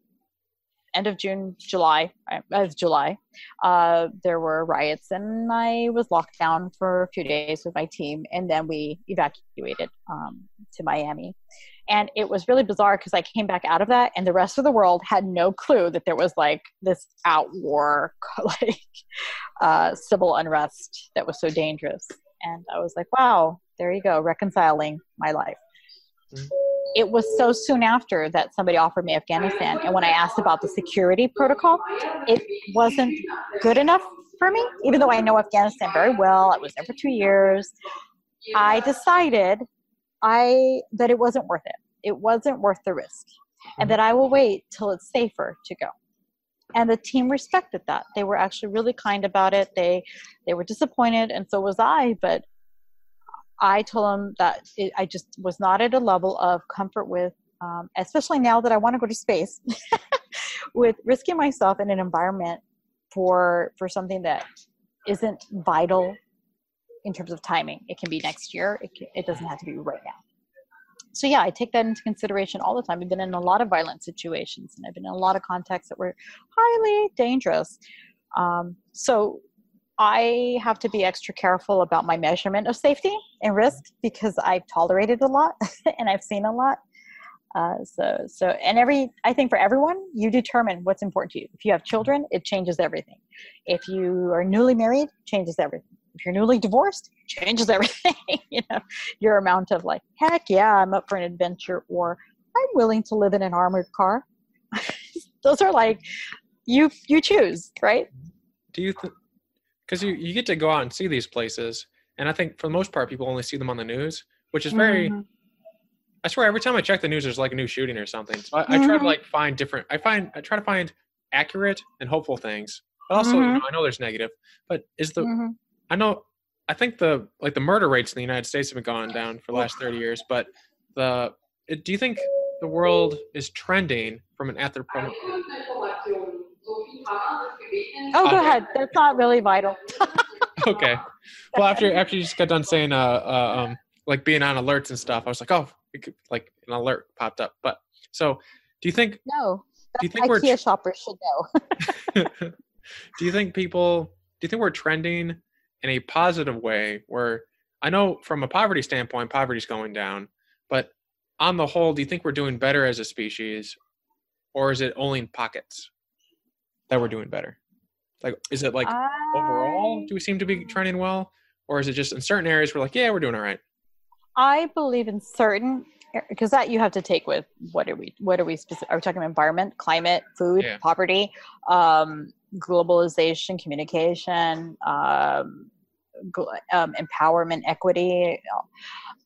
end of June, July, uh, of July, uh, there were riots and I was locked down for a few days with my team. And then we evacuated um, to Miami. And it was really bizarre because I came back out of that, and the rest of the world had no clue that there was like this out war, like uh, civil unrest that was so dangerous. And I was like, wow, there you go, reconciling my life. Mm. It was so soon after that somebody offered me Afghanistan. And when I asked about the security protocol, it wasn't good enough for me, even though I know Afghanistan very well. I was there for two years. I decided I that it wasn't worth it. It wasn't worth the risk, and that I will wait till it's safer to go. And the team respected that. They were actually really kind about it. They they were disappointed, and so was I. But I told them that it, I just was not at a level of comfort with, um, especially now that I want to go to space, with risking myself in an environment for for something that isn't vital in terms of timing. It can be next year. It, can, it doesn't have to be right now. So yeah, I take that into consideration all the time. I've been in a lot of violent situations, and I've been in a lot of contexts that were highly dangerous. Um, so I have to be extra careful about my measurement of safety and risk because I've tolerated a lot and I've seen a lot. Uh, so, so, and every, I think for everyone, you determine what's important to you. If you have children, it changes everything. If you are newly married, changes everything. If you're newly divorced, changes everything. you know, your amount of like, heck yeah, I'm up for an adventure, or I'm willing to live in an armored car. Those are like, you you choose, right? Do you think? Because you you get to go out and see these places, and I think for the most part, people only see them on the news, which is very. Mhm. I swear, every time I check the news, there's like a new shooting or something. So I, I try to Mhm. like find different. I find I try to find accurate and hopeful things, but also you Mhm. know, I know there's negative. But is the Mhm. I know I think the like the murder rates in the United States have been going down for the last thirty years. But the do you think the world is trending from an anthropo? Oh, go Okay. ahead. That's not really vital. okay. Well, after after you just got done saying uh, uh um like being on alerts and stuff, I was like, oh, it could, like an alert popped up. But so, do you think No, do you think we're IKEA shoppers should know. do you think people do you think we're trending in a positive way where i know from a poverty standpoint poverty's going down but on the whole do you think we're doing better as a species or is it only in pockets that we're doing better like is it like overall do we seem to be trending well? Or is it just in certain areas we're like yeah we're doing all right. I believe in certain because that you have to take with what are we what are we specific are we talking environment climate food Yeah. poverty um, globalization communication um, gl- um, empowerment equity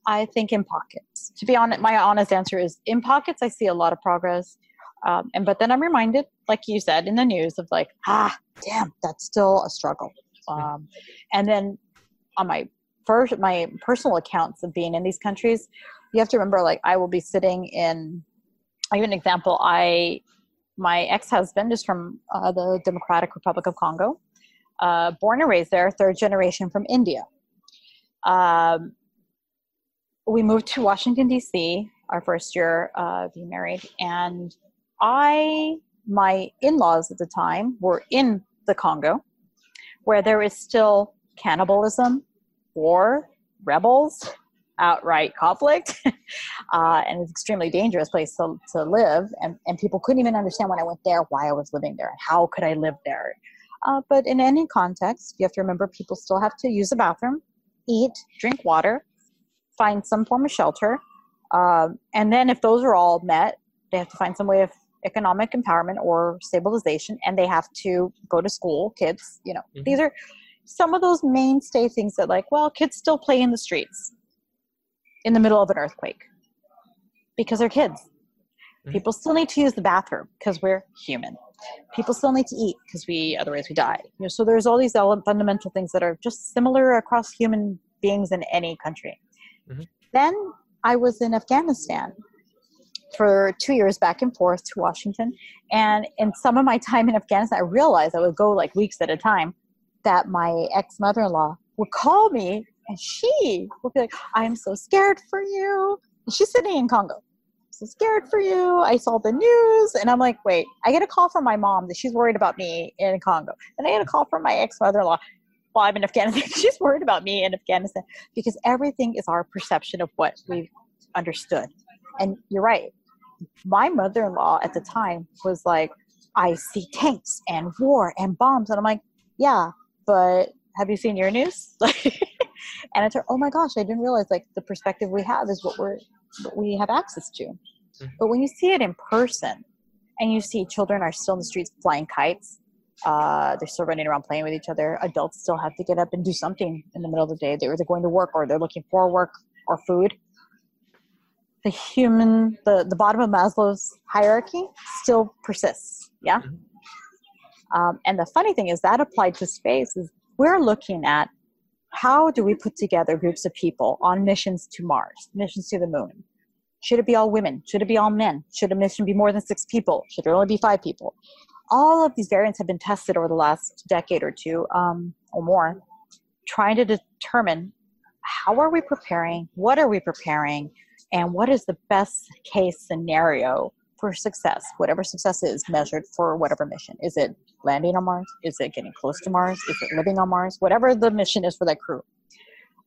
i think in pockets. To be honest my honest answer is in pockets i see a lot of progress um, and but then i'm reminded like you said in the news of like ah damn that's still a struggle. Um, and then on my first my personal accounts of being in these countries you have to remember like i will be sitting in i give an example. I my ex-husband is from uh, the democratic republic of congo. Uh, born and raised there third generation from india. Um, we moved to washington d.c our first year uh, being married and i my in-laws at the time were in the congo where there is still cannibalism war rebels outright conflict uh, and it's an extremely dangerous place to, to live and, and people couldn't even understand when i went there why i was living there and how could i live there. Uh, but in any context you have to remember people still have to use the bathroom eat drink water find some form of shelter um, and then if those are all met they have to find some way of economic empowerment or stabilization and they have to go to school kids you know Mhm. these are some of those mainstay things that like well kids still play in the streets in the middle of an earthquake because they're kids Mhm. people still need to use the bathroom because we're human people still need to eat because we otherwise we die you know, so there's all these ele- fundamental things that are just similar across human beings in any country Mhm. then i was in afghanistan for two years back and forth to washington. And in some of my time in afghanistan i realized i would go like weeks at a time that my ex mother-in-law would call me and she would be like i'm so scared for you. She's sitting in congo. So scared for you. I saw the news. And i'm like wait i get a call from my mom that she's worried about me in congo. And i get a call from my ex mother-in-law while i'm in afghanistan. She's worried about me in afghanistan because everything is our perception of what we've understood. And you're right my mother-in-law at the time was like i see tanks and war and bombs. And i'm like yeah but have you seen your news? And i told her oh my gosh i didn't realize like the perspective we have is what we're what we have access to. Mhm. but when you see it in person and you see children are still in the streets flying kites uh, they're still running around playing with each other adults still have to get up and do something in the middle of the day. They're either going to work or they're looking for work or food the human the, the bottom of maslow's hierarchy still persists yeah? Mhm. um, and the funny thing is that applied to space is we're looking at how do we put together groups of people on missions to mars missions to the moon? Should it be all women? Should it be all men? Should a mission be more than six people? Should there only be five people? All of these variants have been tested over the last decade or two um, or more trying to determine how are we preparing what are we preparing and what is the best case scenario for success? Whatever success is measured for whatever mission. Is it landing on mars? Is it getting close to mars? Is it living on mars? Whatever the mission is for that crew.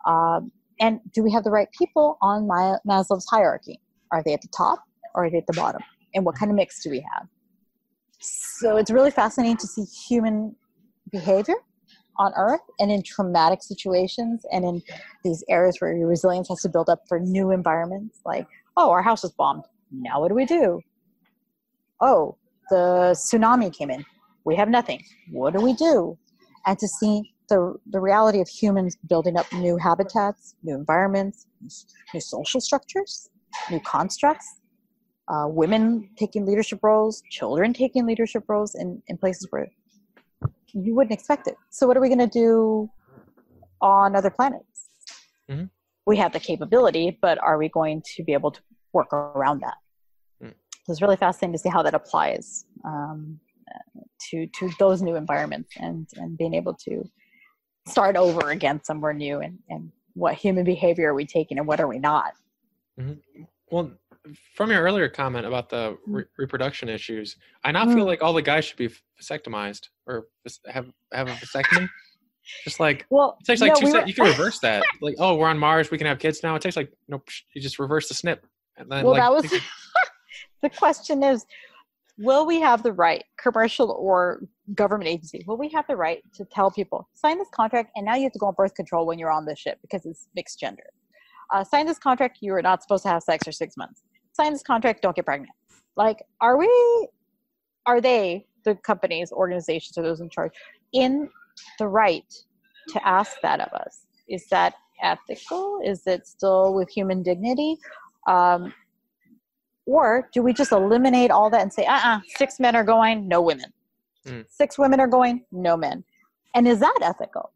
Um, and do we have the right people on my maslow's hierarchy? Are they at the top or are they at the bottom? And what kind of mix do we have? So it's really fascinating to see human behavior on earth and in traumatic situations and in these areas where your resilience has to build up for new environments like oh our house was bombed. Now what do we do? Oh the tsunami came in. We have nothing. What do we do? And to see the, the reality of humans building up new habitats new environments new social structures new constructs uh, women taking leadership roles children taking leadership roles in, in places where you wouldn't expect it. So what are we going to do on other planets? Mhm. we have the capability but are we going to be able to work around that? Mm. so it's really fascinating to see how that applies um, to to those new environments and and being able to start over again somewhere new and and what human behavior are we taking and what are we not? Well, from your earlier comment about the re- reproduction issues, I now feel Mm. like all the guys should be vasectomized or have have a vasectomy. Just like well it takes like no, two we were- You can reverse that. Like, oh, we're on Mars, we can have kids now. It takes like nope. You just reverse the snip, and then well like that was the question is will we have the right commercial or government agency will we have the right to tell people sign this contract and now you have to go on birth control when you're on this ship because it's mixed gender uh, sign this contract. You are not supposed to have sex for six months. Sign this contract. Don't get pregnant. Like, are we? Are they the companies, organizations, or those in charge in the right to ask that of us? Is that ethical? Is it still with human dignity? Um, or do we just eliminate all that and say, uh uh six men are going, no women? Mm. Six women are going, no men. And is that ethical?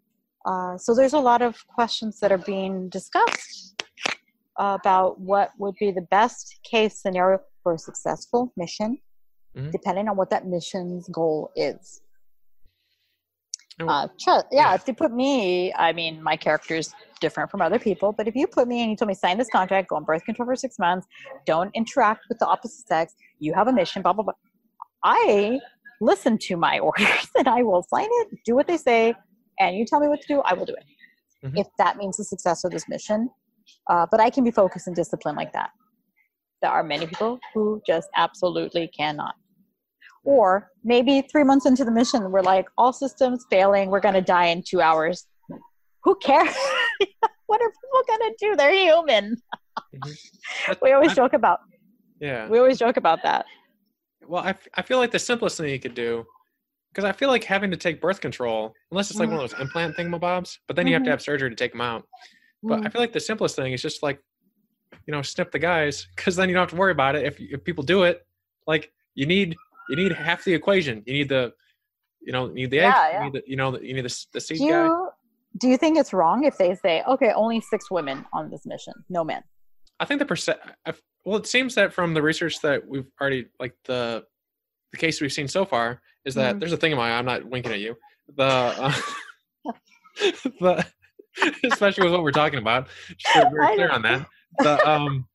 Uh, so there's a lot of questions that are being discussed about what would be the best case scenario for a successful mission, Mhm. depending on what that mission's goal is. Uh, yeah, if you put me, I mean, my character is different from other people, but if you put me and you told me sign this contract, go on birth control for six months, don't interact with the opposite sex, you have a mission, blah blah blah. I listen to my orders and I will sign it, do what they say, and you tell me what to do, I will do it. Mhm. If that means the success of this mission, uh, but I can be focused and disciplined like that. There are many people who just absolutely cannot. Or maybe three months into the mission, we're like, all systems failing, we're going to die in two hours. Who cares? what are people going to do? They're human. Mhm. We always I- joke about. yeah. We always joke about that. Well, I, f- I feel like the simplest thing you could do, because I feel like having to take birth control, unless it's like one of those implant thingamabobs, but then you have to Mhm. have surgery to take them out. But I Mm. feel like the simplest thing is just like, you know, snip the guys, because then you don't have to worry about it. If if people do it, like you need you need half the equation. You need the, you know, you need the egg. Yeah, You need the, you know, you need the, the seed do guy. you do you think it's wrong if they say, okay, only six women on this mission, no men? I think the percent. Well, it seems that from the research that we've already like the the case we've seen so far is that Mhm. there's a thing in my eye. I'm not winking at you. The uh, the especially with what we're talking about. Just to be very clear on that. The um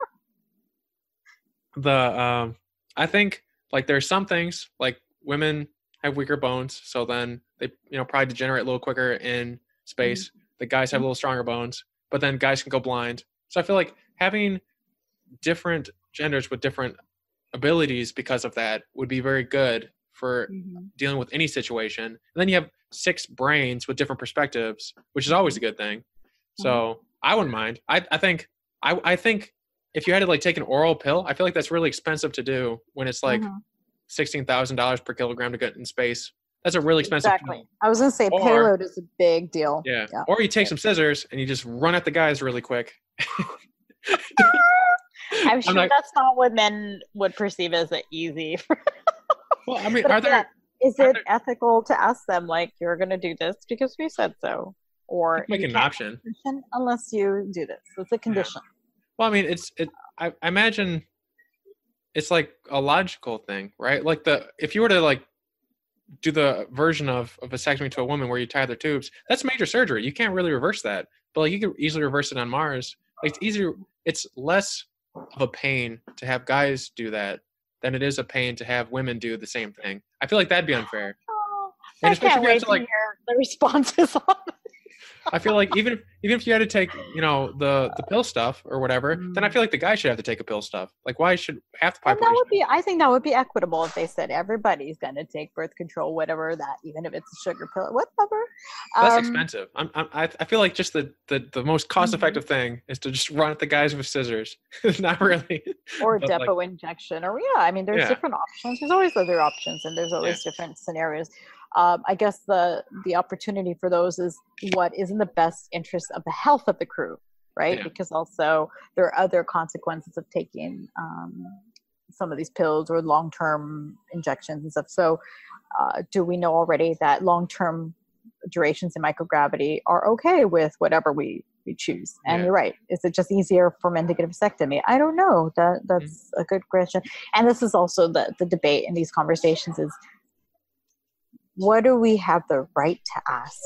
the um I think like there's some things like women have weaker bones, so then they you know probably degenerate a little quicker in space. The guys have a little stronger bones, but then guys can go blind. So I feel like having different genders with different abilities because of that would be very good for dealing with any situation. And then you have six brains with different perspectives, which is always a good thing. So I wouldn't mind. I, I think I, I think if you had to like take an oral pill, I feel like that's really expensive to do when it's like Mhm. sixteen thousand dollars per kilogram to get in space. That's a really expensive Exactly. pill. I was going to say Or- payload is a big deal. Yeah. Yeah. Or you take some scissors and you just run at the guys really quick. I'm sure not- that's not what men would perceive as easy. Well, I mean, are there? Is it ethical to ask them like you're going to do this because we said so, or Make an option. unless you do this? It's a condition. Well, I mean, it's it. I, I imagine it's like a logical thing, right? Like the if you were to like do the version of of vasectomy to a woman where you tie their tubes, that's major surgery. You can't really reverse that, but like you could easily reverse it on Mars. Like it's easier. It's less of a pain to have guys do that than it is a pain to have women do the same thing. I feel like that'd be unfair. Oh, And I especially can't if you have wait to, to like- hear the responses on I feel like even if even if you had to take, you know, the the pill stuff or whatever, then I Mm. feel like the guy should have to take a pill stuff. Like why should half the And that would be, I think that would be equitable if they said everybody's going to take birth control, whatever that, even if it's a sugar pill, whatever. That's Um, expensive. I'm, I'm, I I feel like just the, the, the most cost effective thing is to just run at the guys with scissors. Not really. Or but, like- depot injection, or yeah, I mean, there's Yeah. different options. There's always other options, and there's always different scenarios. Um, I guess the the opportunity for those is what is in the best interest of the health of the crew, right? Yeah. Because also there are other consequences of taking um, some of these pills or long term injections and stuff. So, uh, do we know already that long term durations in microgravity are okay with whatever we we choose? And Yeah. you're right. Is it just easier for men to get a vasectomy? I don't know. That that's a good question. And this is also the the debate in these conversations is what do we have the right to ask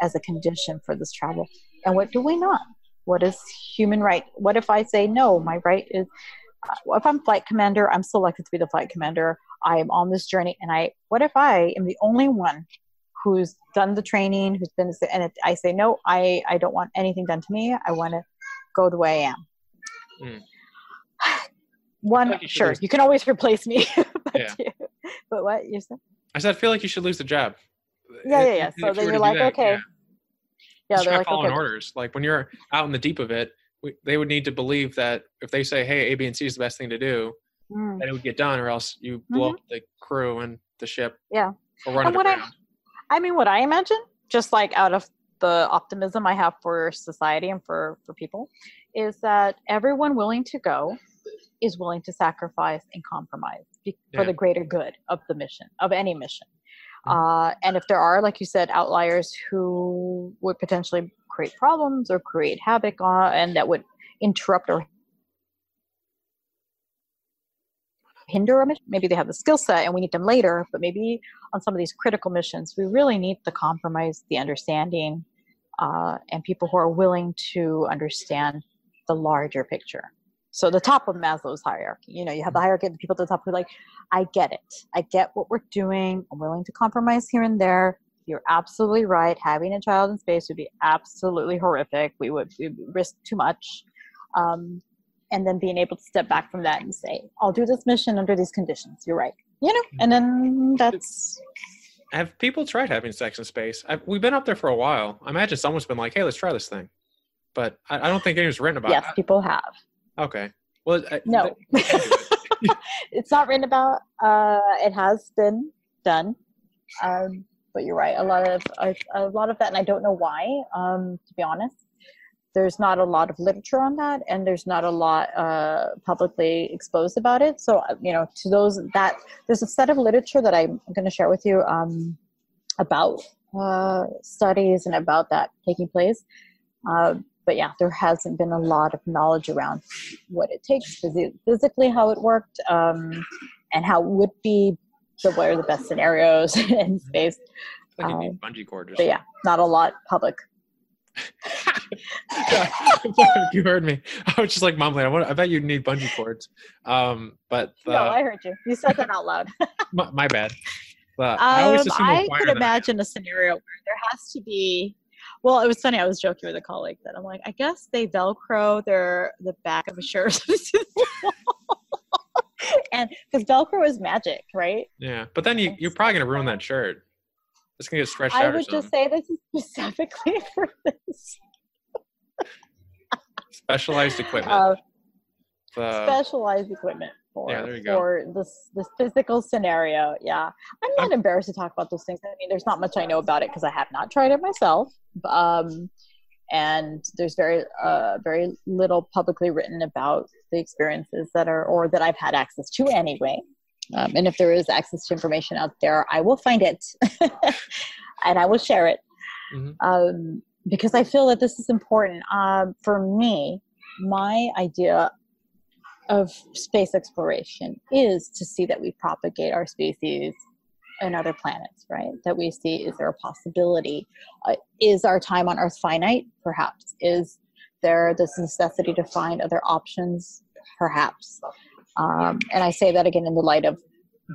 as a condition for this travel? And what do we not? What is human right? What if i say no my right is uh, if i'm flight commander i'm selected to be the flight commander. I am on this journey and i what if i am the only one who's done the training who's been and it, i say no i i don't want anything done to me. I want to go the way i am. Mm. one you sure you can always replace me but, Yeah. but what you said I said I feel like you should lose the job. Yeah, yeah, yeah. So you then were you're like, that, okay. yeah. yeah they're try like following okay orders. Like when you're out in the deep of it, we, they would need to believe that if they say, "Hey, A, B, and C is the best thing to do," Mm. that it would get done, or else you blow up the crew and the ship. Yeah. Or run And what I- I mean, what I imagine, just like out of the optimism I have for society and for for people, is that everyone willing to go is willing to sacrifice and compromise for Yeah. the greater good of the mission of any mission. Mhm. Uh, and if there are, like you said, outliers who would potentially create problems or create havoc, uh, and that would interrupt or hinder a mission. Maybe they have the skill set and we need them later, but maybe on some of these critical missions, we really need the compromise, the understanding, uh, and people who are willing to understand the larger picture. So the top of Maslow's hierarchy, you know, you have the hierarchy of the people at the top who are like, I get it. I get what we're doing. I'm willing to compromise here and there. You're absolutely right. Having a child in space would be absolutely horrific. We would, we would risk too much. Um, and then being able to step back from that and say, I'll do this mission under these conditions. You're right. You know, and then that's Have people tried having sex in space? I've, we've been up there for a while. I imagine someone's been like, "Hey, let's try this thing," but I, I don't think anyone's written about yes, it. Yes, people have. Okay. Well, I, No. they- they can do it. it's not written about. Uh, it has been done, um, but you're right. A lot of a, a lot of that, and I don't know why. Um, to be honest, there's not a lot of literature on that, and there's not a lot uh, publicly exposed about it. So uh, you know, to those that there's a set of literature that I'm going to share with you um, about uh, studies and about that taking place. Uh, but yeah, there hasn't been a lot of knowledge around what it takes physi- physically, how it worked, um, and how it would be the what are the best scenarios in space. Like you need bungee cord or But yeah, not a lot public. you heard me. I was just like mumbling. I, want, I bet you need bungee cords. Um, but no, uh, I heard you. You said that out loud. my, my bad. But I Um, I could imagine a scenario where there has to be. Well, it was funny. I was joking with a colleague that I'm like, I guess they Velcro their the back of a shirt, and because Velcro is magic, right? Yeah, but then you, you're probably gonna ruin that shirt. It's gonna get stretched I out I would just say this is specifically for this Specialized equipment. uh, The- specialized equipment for Yeah, there you go. this this physical scenario. Yeah, I'm not I'm- embarrassed to talk about those things. I mean, there's not much I know about it because I have not tried it myself. Um, and there's very uh, very little publicly written about the experiences that are or that I've had access to anyway. Um, and if there is access to information out there, I will find it and I will share it Mhm. um, because I feel that this is important. Um, for me, my idea of space exploration is to see that we propagate our species and other planets, right? That we see is there a possibility? Uh, is our time on Earth finite? Perhaps. Is there this necessity to find other options? Perhaps. Um, and I say that again in the light of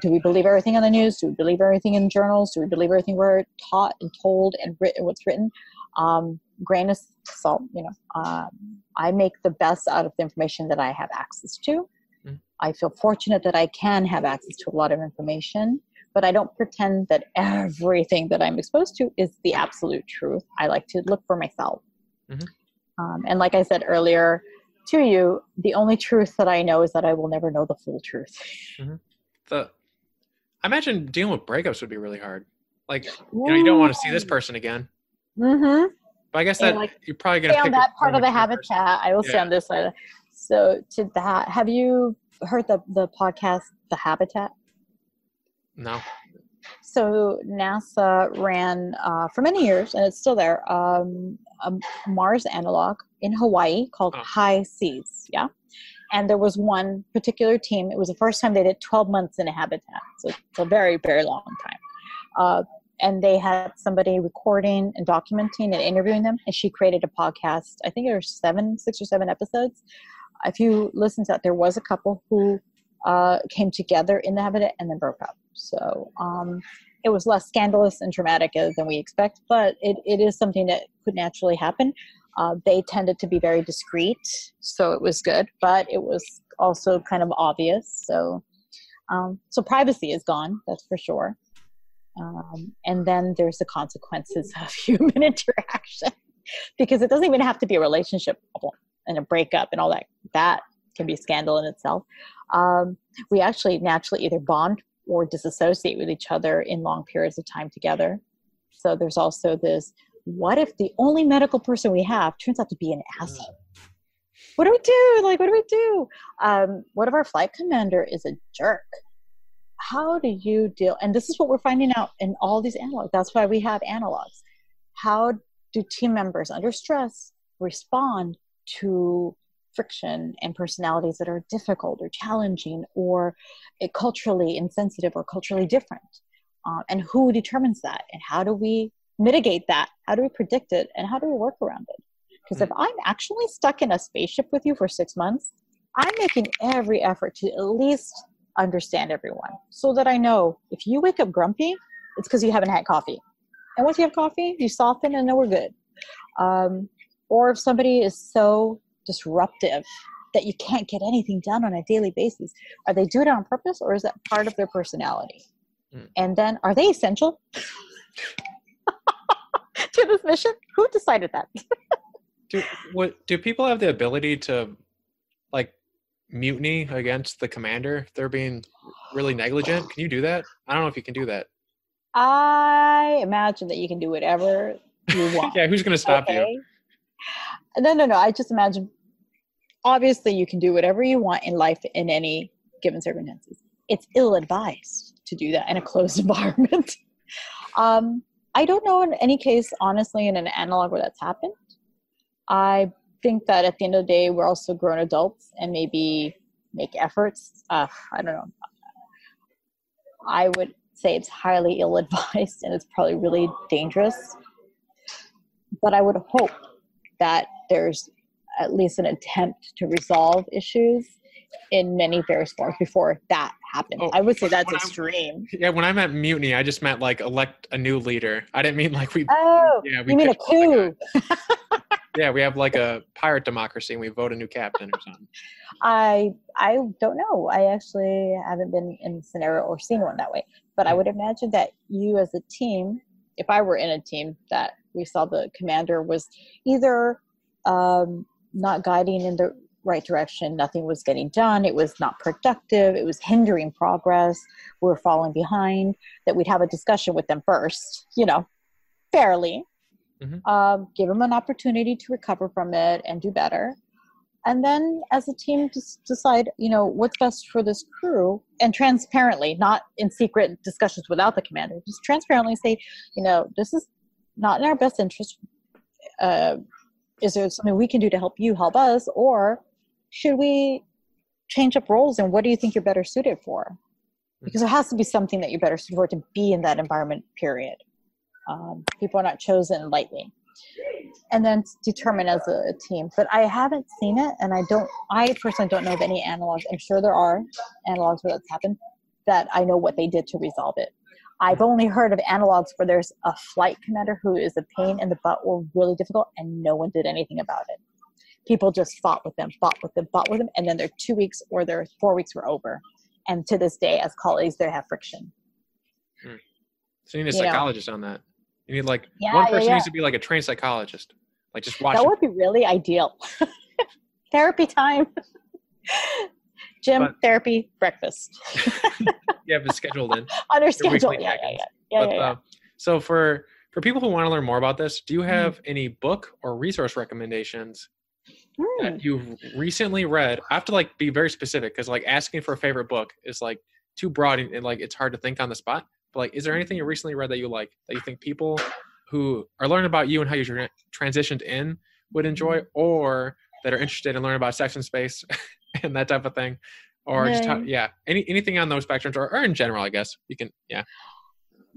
do we believe everything on the news? Do we believe everything in journals? Do we believe everything we're taught and told and written, what's written? Um, grain of salt, you know. Um, I make the best out of the information that I have access to. Mm. I feel fortunate that I can have access to a lot of information, but I don't pretend that everything that I'm exposed to is the absolute truth. I like to look for myself. Mhm. Um, and like I said earlier to you, the only truth that I know is that I will never know the full truth. the I imagine dealing with breakups would be really hard. Like you know, you don't want to see this person again. Mm-hmm. But I guess And, that like, you're probably gonna stay on pick that part of the person. habitat. I will stay on this side. So to that, have you heard the the podcast The Habitat? No. So NASA ran uh, for many years, and it's still there. Um, a Mars analog in Hawaii called Oh. HI-SEAS. Yeah, and there was one particular team. It was the first time they did 12 months in a habitat, so it's a very very long time. Uh, and they had somebody recording and documenting and interviewing them, and she created a podcast. I think there were seven, six or seven episodes. If you listen to that, there was a couple who uh, came together in the habitat and then broke up. So um, it was less scandalous and dramatic than we expect, but it, it is something that could naturally happen. Uh, they tended to be very discreet, so it was good, but it was also kind of obvious. So, um, so privacy is gone, that's for sure. Um, and then there's the consequences of human interaction, because it doesn't even have to be a relationship problem. and a breakup and all that that can be a scandal in itself um, we actually naturally either bond or disassociate with each other in long periods of time together so there's also this what if the only medical person we have turns out to be an asshole? What do we do? Like what do we do? Um, what if our flight commander is a jerk? How do you deal and this is what we're finding out in all these analogs that's why we have analogs. How do team members under stress respond to friction and personalities that are difficult or challenging or eh, culturally insensitive or culturally different? Um, and who determines that? And how do we mitigate that how do we predict it and how do we work around it because if hmm. i'm actually stuck in a spaceship with you for six months i'm making every effort to at least understand everyone so that I know if you wake up grumpy, it's because you haven't had coffee. And once you have coffee, you soften and know we're good. Um, or if somebody is so disruptive that you can't get anything done on a daily basis, are they doing it on purpose or is that part of their personality? Mm. And then are they essential to this mission? Who decided that? do what do people have the ability to like mutiny against the commander if they're being really negligent? Can you do that? I don't know if you can do that. I imagine that you can do whatever you want. yeah, who's going to stop okay? you? No, no, no. I just imagine. Obviously, you can do whatever you want in life in any given circumstances. It's ill-advised to do that in a closed environment. um, I don't know in any case, honestly, in an analog where that's happened. I think that at the end of the day, we're also grown adults and maybe make efforts. Uh, I don't know. I would say it's highly ill advised and it's probably really dangerous. But I would hope that there's at least an attempt to resolve issues in many various forms before that happened. Oh, I would say that's extreme. I, yeah, when I meant mutiny, I just meant like elect a new leader. I didn't mean like we. Oh, yeah, we you mean a coup? yeah, we have like a pirate democracy and we vote a new captain or something. I I don't know. I actually haven't been in a scenario or seen one that way. But I hmm. would imagine that you as a team, if I were in a team that we saw the commander was either um, not guiding in the right direction, nothing was getting done, it was not productive, it was hindering progress, we were falling behind, that we'd have a discussion with them first, you know, fairly, mm-hmm. um, give them an opportunity to recover from it and do better and then as a team just decide you know what's best for this crew and transparently not in secret discussions without the commander just transparently say you know this is not in our best interest uh, is there something we can do to help you help us or should we change up roles and what do you think you're better suited for because it has to be something that you're better suited for to be in that environment period um, people are not chosen lightly. And then determine as a, a team. But I haven't seen it, and I don't. I personally don't know of any analogs. I'm sure there are analogs where that's happened. That I know what they did to resolve it. I've only heard of analogs where there's a flight commander who is a pain in the butt or really difficult, and no one did anything about it. People just fought with them, fought with them, fought with them, and then their two weeks or their four weeks were over. And to this day, as colleagues, they have friction. Hmm. So you need a psychologist know. on that. You need like yeah, one person yeah, yeah. needs to be like a trained psychologist. Like just watch. That would be really ideal. therapy time. Gym, but, therapy, breakfast. yeah, but scheduled in. On your schedule. Yeah, yeah, yeah, yeah, but, uh, so for for people who want to learn more about this, do you mm-hmm. have mm. any book or resource recommendations mm. that you've recently read? I have to like be very specific because like asking for a favorite book is like too broad and, and like it's hard to think on the spot. But like, is there anything you recently read that you like that you think people who are learning about you and how you tra- transitioned in would enjoy, mm-hmm. or that are interested in learning about sex and space and that type of thing, or just how, yeah, any anything on those spectrums, or, or in general, I guess you can yeah.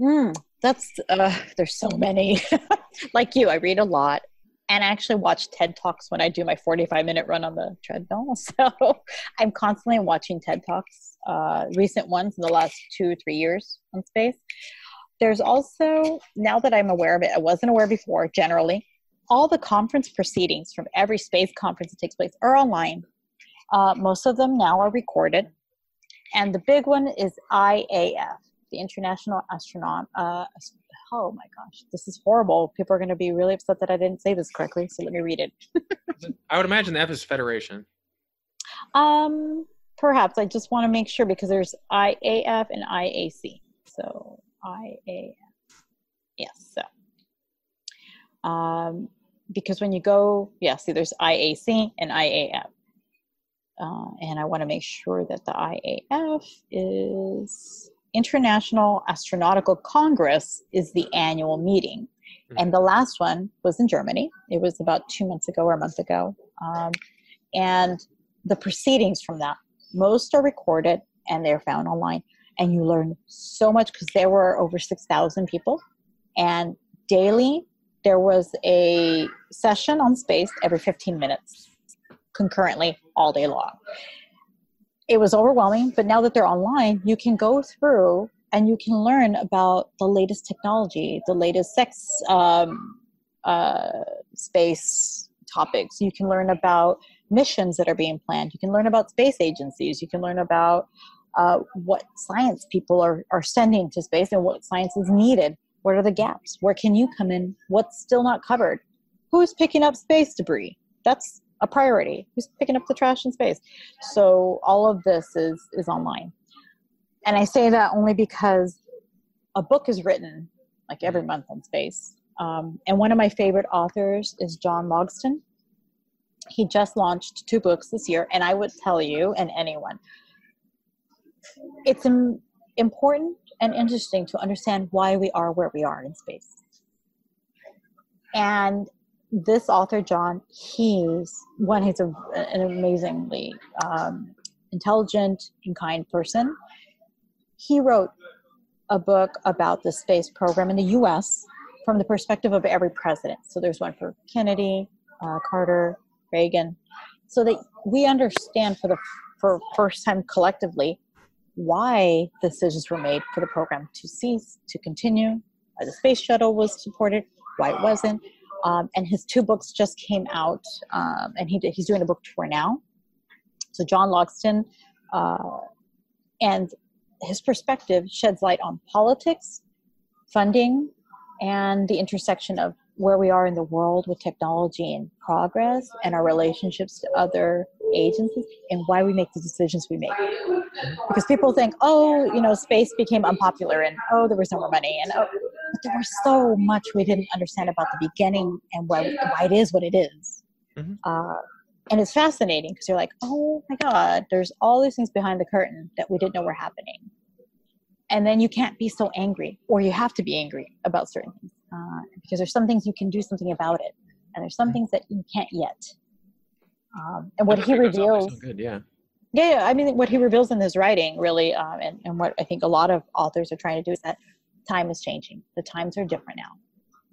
Mm, that's uh, there's so many. like you, I read a lot and I actually watch TED Talks when I do my 45 minute run on the treadmill. So I'm constantly watching TED Talks, uh, recent ones in the last two, three years on space. There's also, now that I'm aware of it, I wasn't aware before generally, all the conference proceedings from every space conference that takes place are online. Uh, most of them now are recorded. And the big one is IAF, the International Astronaut, uh, oh my gosh, this is horrible. People are going to be really upset that I didn't say this correctly. So let me read it. I would imagine the F is Federation. Um, perhaps I just want to make sure because there's IAF and IAC. So IAF. Yes. So, um, because when you go, yeah, see, there's IAC and IAF. Uh, and I want to make sure that the IAF is International Astronautical Congress is the annual meeting. Mm-hmm. And the last one was in Germany. It was about two months ago or a month ago. Um, and the proceedings from that, most are recorded and they're found online. And you learn so much because there were over 6,000 people. And daily, there was a session on space every 15 minutes concurrently all day long. It was overwhelming, but now that they're online, you can go through and you can learn about the latest technology, the latest sex um, uh, space topics. You can learn about missions that are being planned. You can learn about space agencies. You can learn about uh, what science people are, are sending to space and what science is needed. What are the gaps? Where can you come in? What's still not covered? Who's picking up space debris? That's a priority. Who's picking up the trash in space? So all of this is is online. And i say that only because a book is written like every month on space. Um, and one of my favorite authors is john Logsdon. He just launched two books this year and i would tell you and anyone it's Im- important and interesting to understand why we are where we are in space. And this author, John, he's one, he's a, an amazingly um, intelligent and kind person. He wrote a book about the space program in the US from the perspective of every president. So there's one for Kennedy, uh, Carter, Reagan, so that we understand for the for first time collectively why decisions were made for the program to cease, to continue, why the space shuttle was supported, why it wasn't, um, and his two books just came out, um, and he did, he's doing a book tour now. So John Logsdon, uh, and his perspective sheds light on politics, funding, and the intersection of where we are in the world with technology and progress, and our relationships to other agencies, and why we make the decisions we make. Because people think, oh, you know, space became unpopular, and oh, there was no more money, and oh, but there was so much we didn't understand about the beginning and why, why it is what it is. Mm-hmm. Uh, and it's fascinating because you're like, oh my God, there's all these things behind the curtain that we didn't know were happening. And then you can't be so angry, or you have to be angry about certain things uh, because there's some things you can do something about it, and there's some mm-hmm. things that you can't yet. Um, and what he reveals, good, yeah. yeah. Yeah, I mean, what he reveals in his writing, really, um, and, and what I think a lot of authors are trying to do is that time is changing. The times are different now.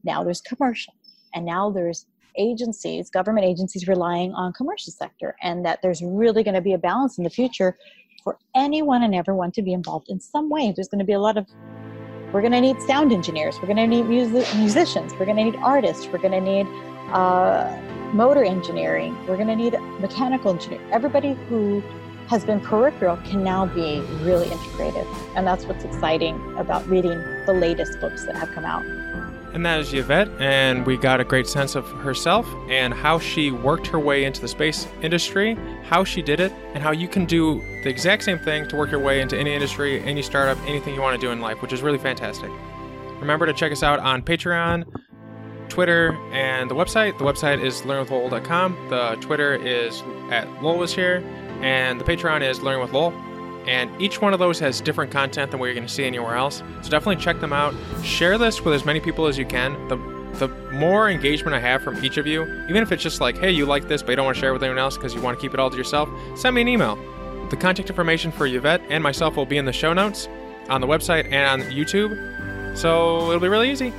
Now there's commercial, and now there's agencies, government agencies relying on commercial sector, and that there's really going to be a balance in the future for anyone and everyone to be involved in some way. There's going to be a lot of we're going to need sound engineers, we're going to need music, musicians, we're going to need artists, we're going to need uh, motor engineering, we're going to need mechanical engineer. Everybody who has been peripheral can now be really integrated. And that's what's exciting about reading the latest books that have come out. And that is Yvette, and we got a great sense of herself and how she worked her way into the space industry, how she did it, and how you can do the exact same thing to work your way into any industry, any startup, anything you want to do in life, which is really fantastic. Remember to check us out on Patreon, Twitter, and the website. The website is learnwithlowell.com. The Twitter is at Lowell was here and the Patreon is Learning with Lowell. And each one of those has different content than what you're going to see anywhere else. So definitely check them out. Share this with as many people as you can. The the more engagement I have from each of you, even if it's just like, hey, you like this, but you don't want to share it with anyone else because you want to keep it all to yourself, send me an email. The contact information for Yvette and myself will be in the show notes on the website and on YouTube. So it'll be really easy.